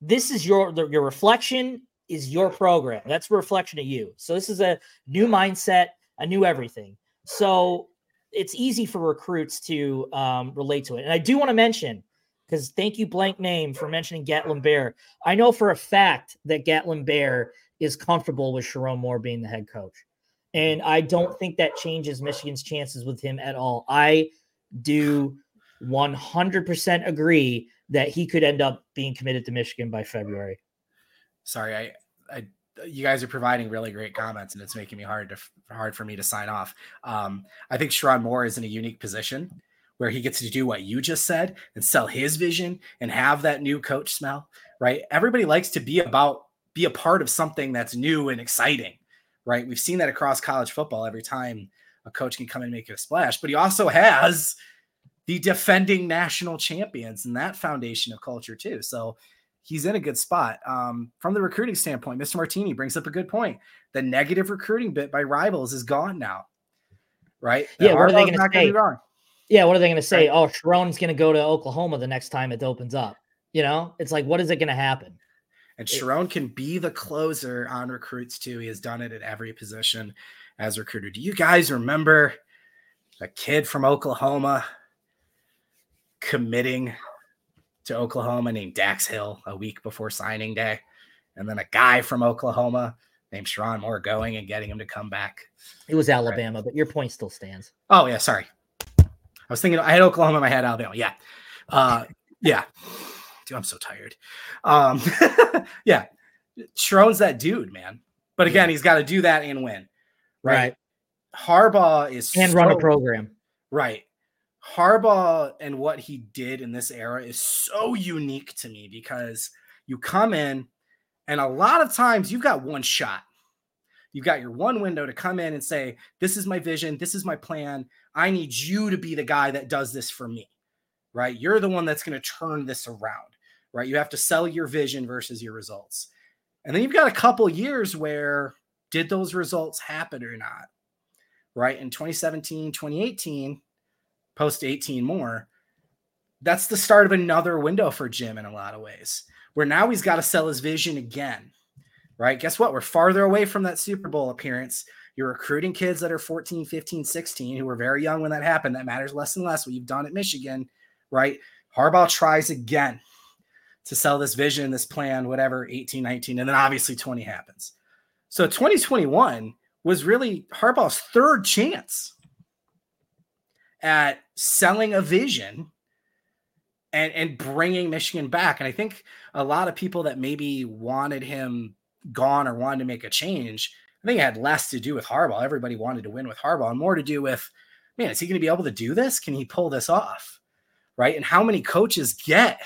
This is your your reflection is your program. That's a reflection of you. So this is a new mindset, a new everything. So it's easy for recruits to um, relate to it. And I do want to mention because thank you, blank name, for mentioning Gatlin Bair. I know for a fact that Gatlin Bair is comfortable with Sherrone Moore being the head coach. And I don't think that changes Michigan's chances with him at all. I do 100% agree that he could end up being committed to Michigan by February. Sorry, I, I you guys are providing really great comments, and it's making me hard to hard for me to sign off. Um, I think Sherrone Moore is in a unique position where he gets to do what you just said and sell his vision and have that new coach smell. Right? Everybody likes to be about be a part of something that's new and exciting, right? We've seen that across college football every time a coach can come and make a splash, but he also has the defending national champions and that foundation of culture too. So he's in a good spot. Um, from the recruiting standpoint, Mr. Martini brings up a good point. The negative recruiting bit by rivals is gone now, right? Yeah, what are they going to say? Yeah, what are they going to say? Right. Oh, Sherrone's going to go to Oklahoma the next time it opens up. You know, it's like, what is it going to happen? And Sherrone can be the closer on recruits too. He has done it at every position as recruiter. Do you guys remember a kid from Oklahoma committing to Oklahoma named Dax Hill a week before signing day? And then a guy from Oklahoma named Sherrone Moore going and getting him to come back. It was Alabama, right. but your point still stands. Oh, yeah. Sorry. I was thinking, I had Oklahoma in my head, Alabama. Yeah. Uh, yeah. Dude, I'm so tired. Um, yeah, Sherrone's that dude, man. But again, yeah. he's got to do that and win. Right. right. Harbaugh is and so, run a program. Right. Harbaugh and what he did in this era is so unique to me because you come in and a lot of times you've got one shot. You've got your one window to come in and say, This is my vision. This is my plan. I need you to be the guy that does this for me right? You're the one that's going to turn this around, right? You have to sell your vision versus your results. And then you've got a couple years where did those results happen or not? Right? In 2017, 2018, post 18 more, that's the start of another window for Jim in a lot of ways, where now he's got to sell his vision again. Right? Guess what? We're farther away from that Super Bowl appearance. You're recruiting kids that are 14, 15, 16 who were very young when that happened. That matters less and less. What you've done at Michigan right? Harbaugh tries again to sell this vision, this plan, whatever, 18, 19, and then obviously 20 happens. So 2021 was really Harbaugh's third chance at selling a vision and and bringing Michigan back. And I think a lot of people that maybe wanted him gone or wanted to make a change, I think it had less to do with Harbaugh. Everybody wanted to win with Harbaugh, and more to do with, man, is he going to be able to do this? Can he pull this off? right? And how many coaches get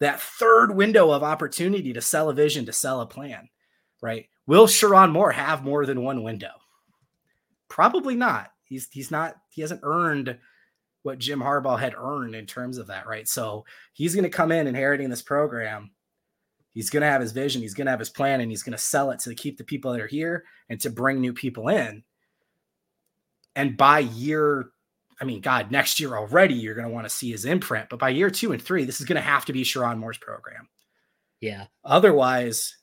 that third window of opportunity to sell a vision, to sell a plan, right? Will Sherrone Moore have more than one window? Probably not. He's he's not he hasn't earned what Jim Harbaugh had earned in terms of that, right? So he's going to come in inheriting this program. He's going to have his vision, he's going to have his plan, and he's going to sell it to keep the people that are here and to bring new people in. And by year I mean, God, next year already, you're going to want to see his imprint. But by year two and three, this is going to have to be Sherrone Moore's program. Yeah. Otherwise,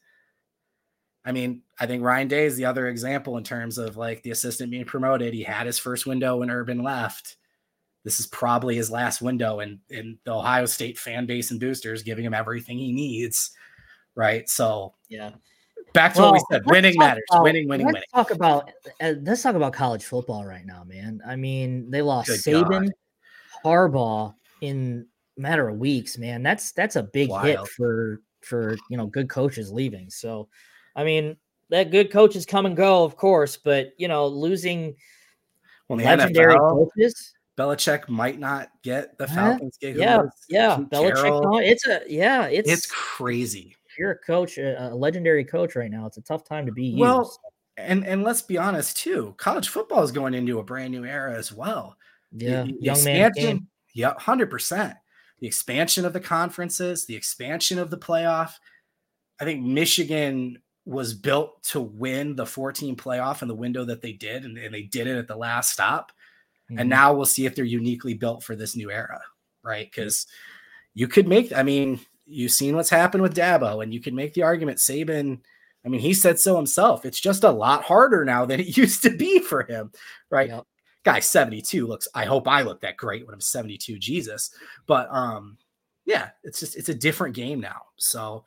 I mean, I think Ryan Day is the other example in terms of like the assistant being promoted. He had his first window when Urban left. This is probably his last window, and in the Ohio State fan base and boosters giving him everything he needs. Right. So yeah. Back to well, what we said. Winning matters. About, winning, winning, let's winning. Talk about uh, let's talk about college football right now, man. I mean, they lost Good Saban, God. Harbaugh in matter of weeks, man. That's that's a big Wild. hit for for you know good coaches leaving. So I mean, that good coaches come and go, of course, but you know, losing well, legendary NFL, coaches. Belichick might not get the Falcons gig. Yeah, yeah. Belichick, it's a yeah, it's it's crazy. You're a coach, a, a, legendary coach right now. It's a tough time to be. Well, and and let's be honest too, college football is going into a brand new era as well. Yeah, the, the young man. Yeah, hundred percent. The expansion of the conferences, the expansion of the playoff. I think Michigan was built to win the 14 playoff in the window that they did, and, and they did it at the last stop. Mm-hmm. And now we'll see if they're uniquely built for this new era, right? Because you could make, I mean, you've seen what's happened with Dabo, and you can make the argument Saban. I mean, he said so himself. It's just a lot harder now than it used to be for him, right? Yep. Guy 72 looks, I hope I look that great when I'm 72, Jesus. But um, yeah, it's just it's a different game now. So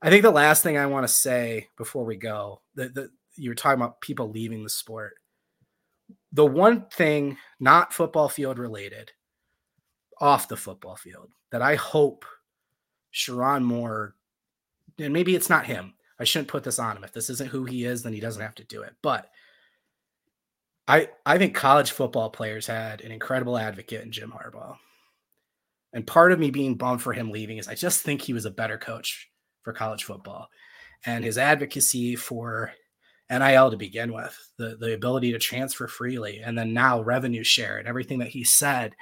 I think the last thing I want to say before we go, that the, you were talking about people leaving the sport. The one thing, not football field related, off the football field, that I hope Sherrone Moore, and maybe it's not him. I shouldn't put this on him. If this isn't who he is, then he doesn't have to do it. But I I think college football players had an incredible advocate in Jim Harbaugh. And part of me being bummed for him leaving is I just think he was a better coach for college football. And his advocacy for NIL to begin with, the, the ability to transfer freely, and then now revenue share and everything that he said.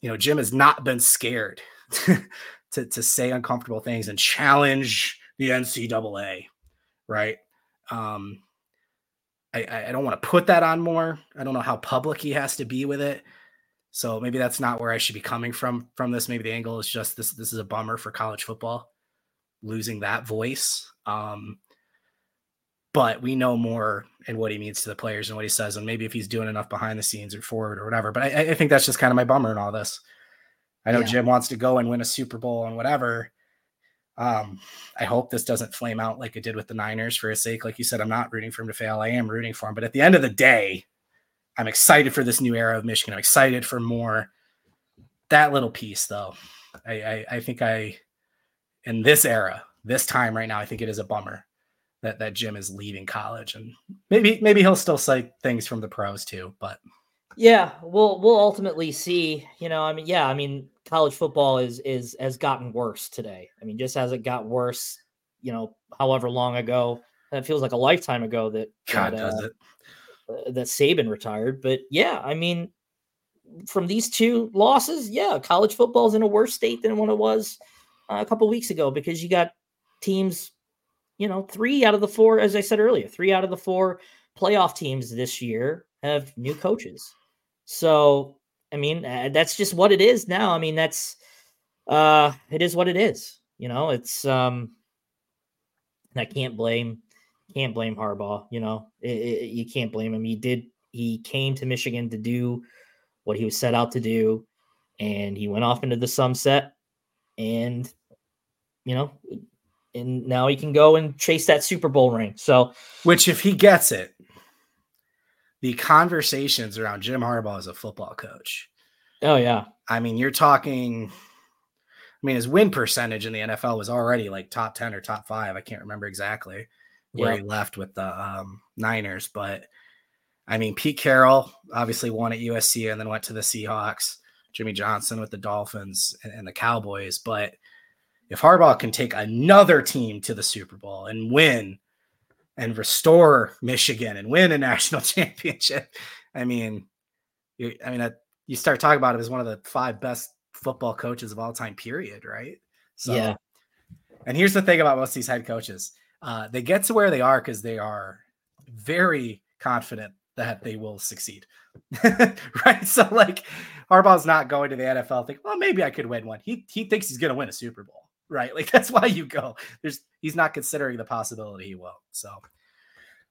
You know, Jim has not been scared to, to say uncomfortable things and challenge the NCAA, right? Um, I, I don't want to put that on Moore. I don't know how public he has to be with it. So maybe that's not where I should be coming from from this. Maybe the angle is just this this is a bummer for college football losing that voice. Um, but we know Moore and what he means to the players and what he says, and maybe if he's doing enough behind the scenes or forward or whatever. But I, I think that's just kind of my bummer in all this. I know yeah. Jim wants to go and win a Super Bowl and whatever. Um, I hope this doesn't flame out like it did with the Niners for his sake. Like you said, I'm not rooting for him to fail. I am rooting for him. But at the end of the day, I'm excited for this new era of Michigan. I'm excited for Moore. That little piece, though, I, I, I think I in this era, this time right now, I think it is a bummer that that Jim is leaving college, and maybe maybe he'll still cite things from the pros too. But yeah, we'll we'll ultimately see. You know, I mean, yeah, I mean, college football is is has gotten worse today. I mean, just as it got worse, you know, however long ago, that feels like a lifetime ago that God that, does uh, it. Uh, that Saban retired, but yeah, I mean, from these two losses, yeah, college football is in a worse state than when it was a couple weeks ago because you got teams, you know, three out of the four, as I said earlier, three out of the four playoff teams this year have new coaches. So, I mean, uh, that's just what it is now. I mean, that's uh it is what it is. You know, it's um I can't blame can't blame Harbaugh, you know. It, it, you can't blame him. He did he came to Michigan to do what he was set out to do and he went off into the sunset and you know, and now he can go and chase that Super Bowl ring. So, which if he gets it, the conversations around Jim Harbaugh as a football coach. Oh yeah. I mean, you're talking I mean, his win percentage in the NFL was already like top 10 or top 5. I can't remember exactly where yeah. he left with the um, Niners, but I mean, Pete Carroll obviously won at USC and then went to the Seahawks. Jimmy Johnson with the Dolphins and, and the Cowboys, but if Harbaugh can take another team to the Super Bowl and win and restore Michigan and win a national championship, I mean, you, I mean, you start talking about him as one of the five best football coaches of all time, period, right? So, yeah. And here's the thing about most of these head coaches uh, they get to where they are because they are very confident that they will succeed. right. So, like, Harbaugh's not going to the NFL, think, well, maybe I could win one. He, he thinks he's going to win a Super Bowl right? Like that's why you go. There's he's not considering the possibility he won't. So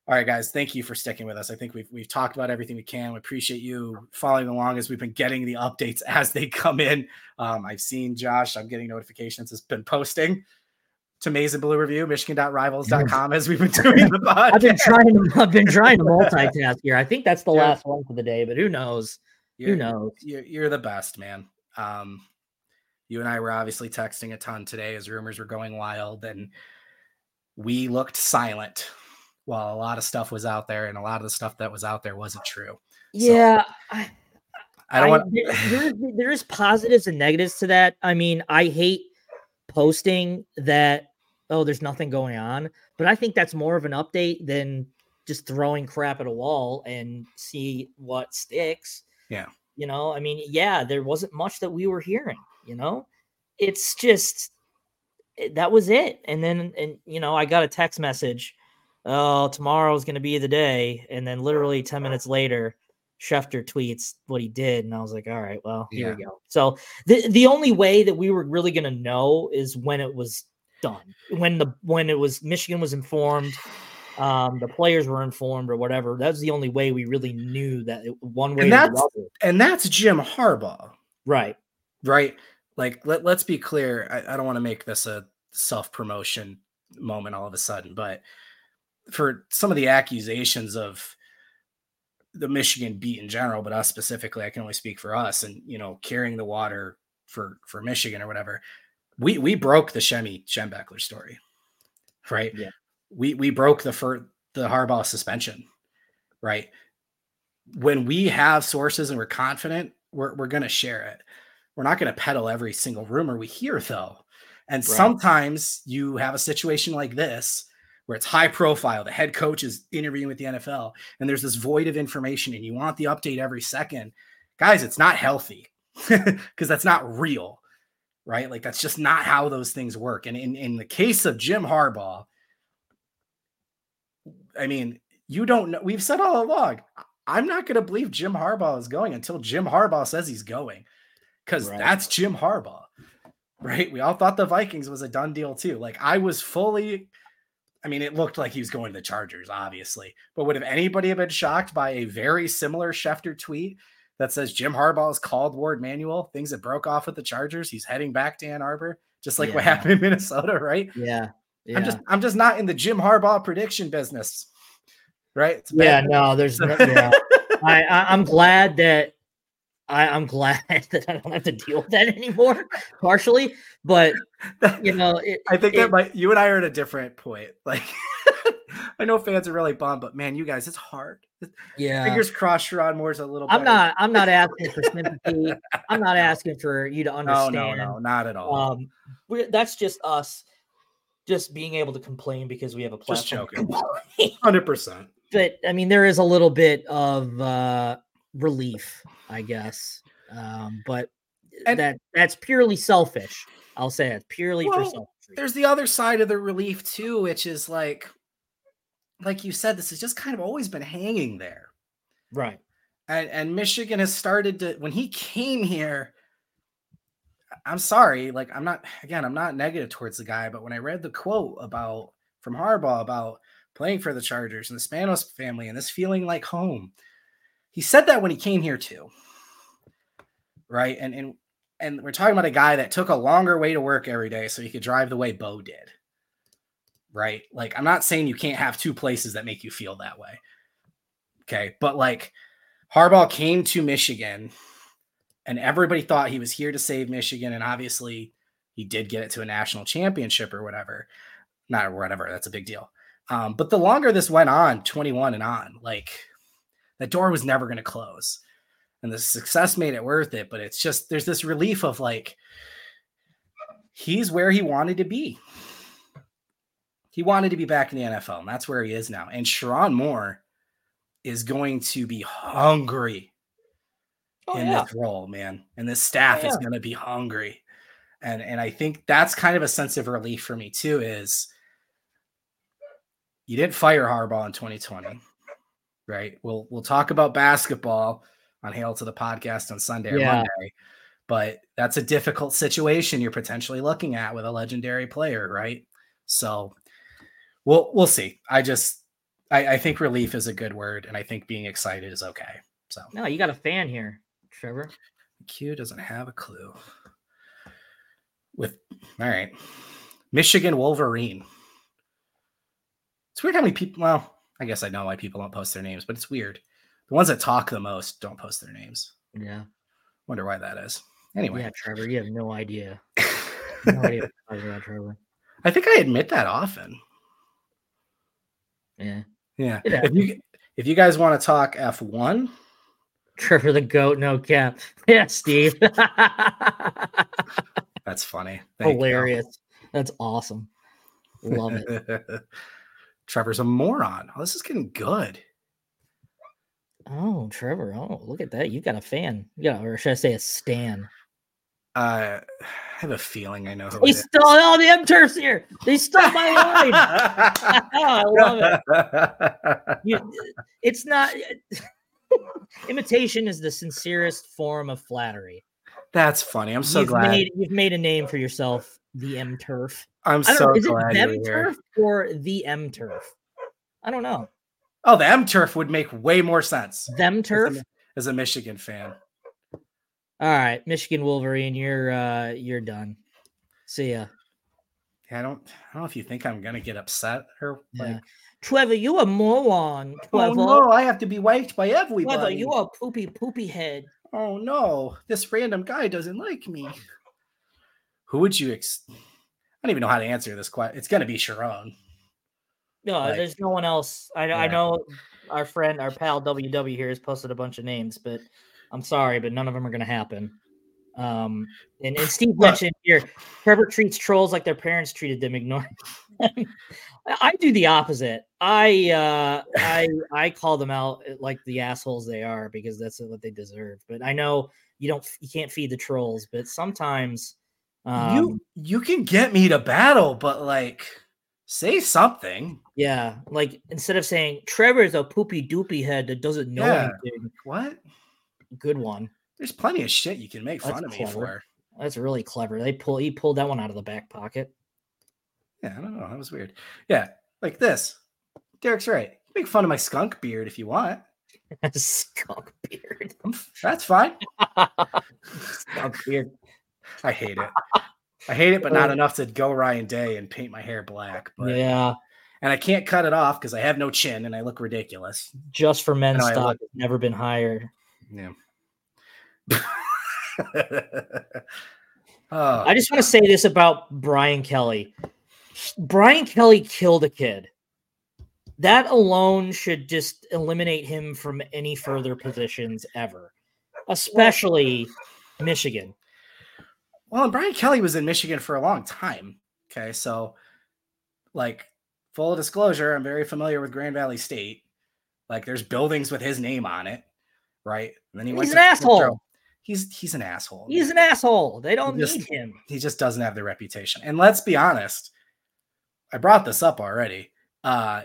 all right, guys, thank you for sticking with us. I think we've we've talked about everything we can. We appreciate you following along as we've been getting the updates as they come in. Um, I've seen Josh, I'm getting notifications, has been posting to Maize and Blue Review, Michigan.rivals.com as we've been doing the podcast. I've been trying to I've been trying to multitask here. I think that's the yeah. last one for the day, but who knows? You're, who knows? You're, you're the best, man. Um, you and I were obviously texting a ton today as rumors were going wild, and we looked silent while a lot of stuff was out there, and a lot of the stuff that was out there wasn't true. Yeah. So, I, I don't I, want there, there is positives and negatives to that. I mean, I hate posting that oh, there's nothing going on. But I think that's more of an update than just throwing crap at a wall and see what sticks. Yeah. You know, I mean, yeah, there wasn't much that we were hearing, you know? It's just eh, that was it. And then and you know, I got a text message, oh, tomorrow's gonna be the day. And then literally 10 minutes later, Schefter tweets what he did, and I was like, all right, well, here yeah. we go. So the the only way that we were really gonna know is when it was done. When the when it was Michigan was informed, um, the players were informed or whatever. That's the only way we really knew that it, one way and that's, And that's Jim Harbaugh, right? Right. Like let let's be clear. I, I don't want to make this a self promotion moment all of a sudden, but for some of the accusations of the Michigan beat in general, but us specifically, I can only speak for us and you know carrying the water for for Michigan or whatever we we broke the Shemy Schembechler story, right? Yeah. We we broke the for the Harbaugh suspension, right? When we have sources and we're confident, we're we're gonna share it. We're not gonna peddle every single rumor we hear though. And right. sometimes you have a situation like this where it's high profile. The head coach is interviewing with the NFL, and there's this void of information, and you want the update every second. Guys, it's not healthy because that's not real right? Like that's just not how those things work. And in, in the case of Jim Harbaugh, I mean, you don't know. We've said all along, I'm not going to believe Jim Harbaugh is going until Jim Harbaugh says he's going because right. that's Jim Harbaugh, right? We all thought the Vikings was a done deal too. Like I was fully, I mean, it looked like he was going to the Chargers, obviously, but would have anybody have been shocked by a very similar Schefter tweet that says Jim Harbaugh has called Warde Manuel, things that broke off with the Chargers. He's heading back to Ann Arbor, just like yeah. what happened in Minnesota, right? Yeah. yeah. I'm just I'm just not in the Jim Harbaugh prediction business. Right? Yeah, no, there's no, yeah. I, I am glad that I, I'm glad that I don't have to deal with that anymore, partially. But you know, it, I think it, that might you and I are at a different point. Like I know fans are really bummed, but man, you guys, it's hard. Yeah. Fingers crossed Sherrone Moore's a little I'm not I'm not asking for sympathy. I'm not asking for you to understand. No, no, no, not at all. Um that's just us just being able to complain because we have a platform. Just joking. Hundred percent. But I mean, there is a little bit of uh relief, I guess. Um, but and, that that's purely selfish. I'll say it purely well, for selfish. There's the other side of the relief too, which is like like you said, this has just kind of always been hanging there. Right. And, and Michigan has started to, when he came here, I'm sorry, like I'm not, again, I'm not negative towards the guy, but when I read the quote about from Harbaugh about playing for the Chargers and the Spanos family and this feeling like home, he said that when he came here too. Right. And, and, and we're talking about a guy that took a longer way to work every day so he could drive the way Bo did right? Like, I'm not saying you can't have two places that make you feel that way. Okay. But like, Harbaugh came to Michigan and everybody thought he was here to save Michigan. And obviously, he did get it to a national championship or whatever. Not whatever. That's a big deal. Um, but the longer this went on, 21 and on, like, the door was never going to close. And the success made it worth it. But it's just, there's this relief of like, he's where he wanted to be. He wanted to be back in the NFL, and that's where he is now. And Sherrone Moore is going to be hungry oh, in yeah. this role, man. And this staff oh, yeah. is going to be hungry. And and I think that's kind of a sense of relief for me too. Is you didn't fire Harbaugh in 2020, right? We'll we'll talk about basketball on Hail to the podcast on Sunday or. Monday. but that's a difficult situation you're potentially looking at with a legendary player, right? So we'll we'll see. I just I, I think relief is a good word, and I think being excited is okay. So no, you got a fan here, Trevor. Q doesn't have a clue. With all right, Michigan Wolverine. It's weird how many people. Well, I guess I know why people don't post their names, but it's weird. The ones that talk the most don't post their names. Yeah. Wonder why that is. Anyway. Yeah, Trevor, you have no idea. no idea about Trevor. I think I admit that often. Yeah. Yeah. If you if you guys want to talk F1, Trevor the goat, no cap. Yeah, Steve. That's funny. Thank Hilarious. You. That's awesome. Love it. Trevor's a moron. Oh, this is getting good. Oh, Trevor. Oh, look at that. You got a fan. Yeah, or should I say a stan? Uh, I have a feeling I know who. They stole all the M turfs here. They stole my line. oh, I love it. You, it's not. imitation is the sincerest form of flattery. That's funny. I'm so you've glad made, you've made a name for yourself. The M turf. I'm so know, is glad. Is it M turf or the M turf? I don't know. Oh, the M turf would make way more sense. Them turf as a, as a Michigan fan. All right, Michigan Wolverine, you're uh you're done. See ya. Yeah, I don't I don't know if you think I'm gonna get upset or yeah. like Trevor, you a moron. Trevor. Oh no, I have to be wiped by everybody. Trevor, you a poopy poopy head. Oh no, this random guy doesn't like me. Who would you ex- I don't even know how to answer this question. It's gonna be Sherrone. No, like, there's no one else. I, yeah. I know our friend, our pal WW here has posted a bunch of names, but I'm sorry, but none of them are going to happen. Um, and, and Steve mentioned here, Trevor treats trolls like their parents treated them, ignoring. I do the opposite. I uh, I I call them out uh, like the assholes they are because that's what they deserve. But I know you don't, you can't feed the trolls, but sometimes um, you you can get me to battle, but like say something. Yeah, like instead of saying Trevor's a poopy doopy head that doesn't know yeah. anything. What? Good one. There's plenty of shit you can make That's fun of clever. me for. That's really clever. They pull he pulled that one out of the back pocket. Yeah, I don't know. That was weird. Yeah, like this. Derek's right. Make fun of my skunk beard if you want. skunk beard. That's fine. skunk beard. I hate it. I hate it, but not uh. enough to go Ryan Day and paint my hair black. But yeah. And I can't cut it off because I have no chin and I look ridiculous. Just for men's stock look... never been hired. Yeah. oh. I just want to say this about Brian Kelly. Brian Kelly killed a kid. That alone should just eliminate him from any further positions ever, especially Michigan. Well, and Brian Kelly was in Michigan for a long time. Okay, so like full disclosure, I'm very familiar with Grand Valley State. Like there's buildings with his name on it, right? And then he he's an asshole he's he's an asshole. He's an asshole. They don't just, need him. He just doesn't have the reputation. And let's be honest, I brought this up already. Uh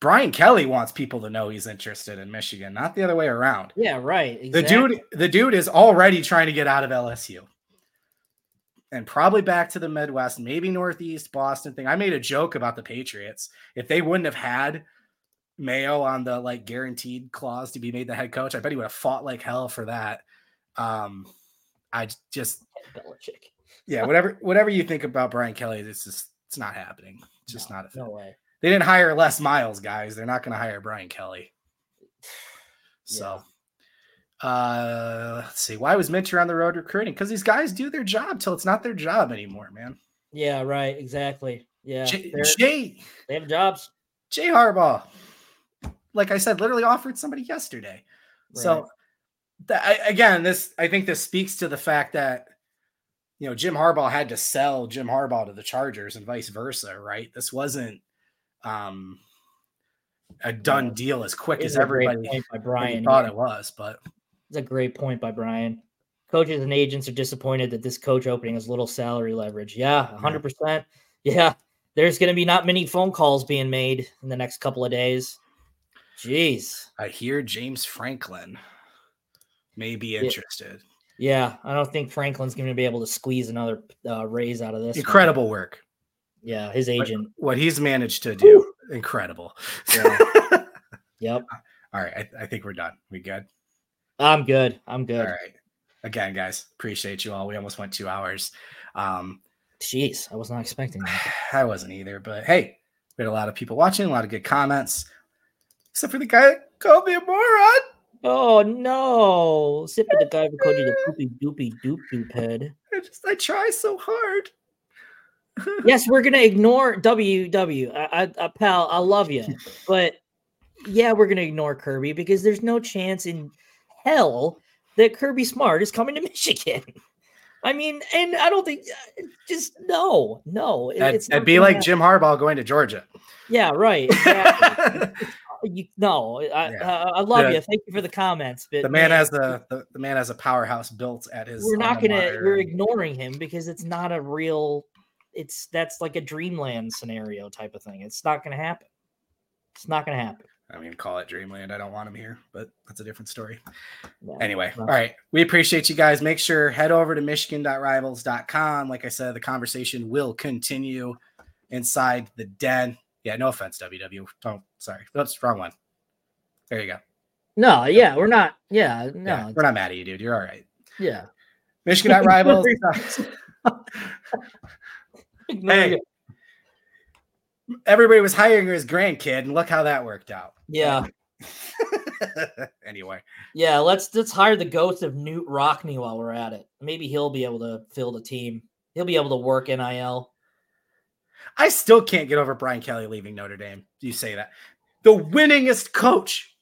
Brian Kelly wants people to know he's interested in Michigan, not the other way around. Yeah, right. Exactly. The dude, the dude is already trying to get out of LSU. And probably back to the Midwest, maybe Northeast Boston thing. I made a joke about the Patriots. If they wouldn't have had Mayo on the like guaranteed clause to be made the head coach. I bet he would have fought like hell for that. Um, I just Belichick. Yeah, whatever whatever you think about Brian Kelly, it's just it's not happening. It's just no, not a thing. No way. They didn't hire Les Miles, guys. They're not going to hire Brian Kelly. So, yeah. uh, let's see. Why was Mitch on the road recruiting? Because these guys do their job till it's not their job anymore, man. Yeah, right. Exactly. Yeah. Jay, Jay they have jobs. Jay Harbaugh like I said, literally offered somebody yesterday. Right. So that, again, this I think this speaks to the fact that you know Jim Harbaugh had to sell Jim Harbaugh to the Chargers and vice versa, right? This wasn't um a done deal as quick as everybody by Brian thought yeah. it was, but it's a great point by Brian. Coaches and agents are disappointed that this coach opening has little salary leverage. Yeah, 100%. Yeah, there's going to be not many phone calls being made in the next couple of days. Jeez. I hear James Franklin may be interested. Yeah, I don't think Franklin's going to be able to squeeze another uh, raise out of this. one. Incredible work. Yeah, his agent. What he's managed to do, incredible. Yeah. Yep. All right, I, I think we're done. We good? I'm good. I'm good. All right. Again, guys, appreciate you all. We almost went two hours. Um, Jeez, I was not expecting that. I wasn't either, but hey, we had a lot of people watching, a lot of good comments, except for the guy that called me a moron. Oh no! Sipping the guy who called you the poopy doopy doop doop head. I just I try so hard. Yes, we're gonna ignore WW. I, I, I pal, I love you, but yeah, we're gonna ignore Kirby because there's no chance in hell that Kirby Smart is coming to Michigan. I mean, and I don't think uh, just no, no. it- That'd, it's that'd be like happen. Jim Harbaugh going to Georgia. Yeah, right. Exactly. You, no, I, Yeah. I, I love The- you. Thank you for the comments, but the man man, has the, the the man has a powerhouse built at his. we're not gonna we're ignoring him because it's not a real it's that's like a dreamland scenario type of thing it's not gonna happen it's not gonna happen I mean, call it Dreamland. I don't want him here, but that's a different story. Yeah. Anyway, No. all right. We appreciate you guys. Make sure head over to michigan.rivals.com. Like I said, the conversation will continue inside the den. Yeah, no offense, WW. Don't oh, sorry. That's the wrong one. There you go. no yeah we're not yeah no Yeah, we're not mad at you, dude. You're all right. yeah Michigan.rivals. Ignore hey, everybody was hiring his grandkid, and look how that worked out. yeah anyway, yeah let's let's hire the ghost of Knute Rockne while we're at it maybe he'll be able to fill the team he'll be able to work nil I still can't get over Brian Kelly leaving Notre Dame. You say that. The winningest coach.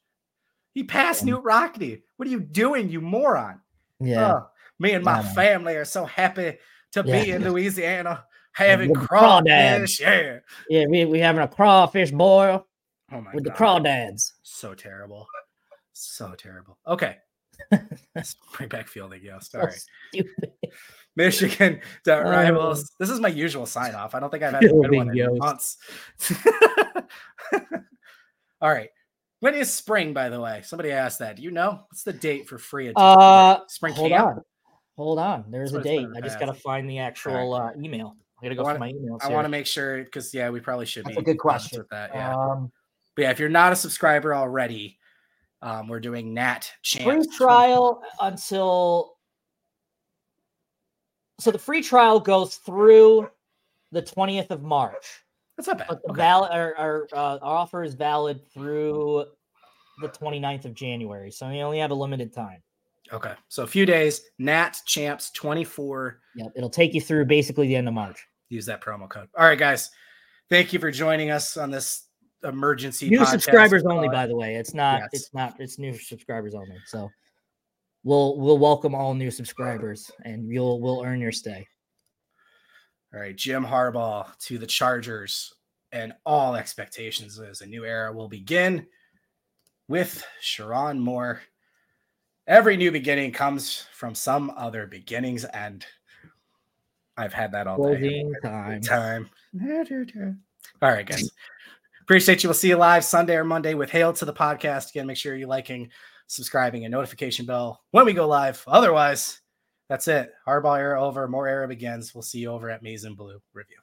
He passed Yeah. Knute Rockne. What are you doing, you moron? yeah Oh, me and my Yeah, family are so happy to Yeah. be in Louisiana having with crawdads. Yeah. yeah we, we having a crawfish boil Oh my with the crawdads So terrible. So terrible. Okay. Let's bring back fielding. Yes. All So stupid. Michigan dot Oh. rivals. This is my usual sign off. I don't think I've had a good one in months. All right. When is spring, by the way? Somebody asked that. Do you know? What's the date for free? Uh, spring hold camp? on, hold on. There's That's a date. I just got to find the actual uh, email. I gotta go wanna- my emails. I want to make sure because yeah, we probably should That's be a good question. with that. Yeah. Um, but yeah, if you're not a subscriber already, um, we're doing Nat free Champs. trial until. So the free trial goes through the 20th of March, That's not bad. but the Okay. val- our, our, uh, our offer is valid through the 29th of January. So we only have a limited time. okay. So a few days. Nat Champs 24. Yep, it'll take you through basically the end of March. use that promo code. All right, guys. Thank you for joining us on this emergency. new podcast. subscribers Uh, only by the way it's not yes. it's not it's new subscribers only so we'll we'll welcome all new subscribers and you'll we'll earn your stay All right, Jim Harbaugh to the Chargers, and all expectations is a new era will begin with Sherrone Moore. Every new beginning comes from some other beginning's end. I've had that all day. time time. All right, guys. Appreciate you. We'll see you live Sunday or Monday with Hail to the podcast. Again, make sure you're liking, subscribing, and notification bell when we go live. Otherwise, that's it. Harbaugh era over. Moore era begins. We'll see you over at Maize and Blue Review.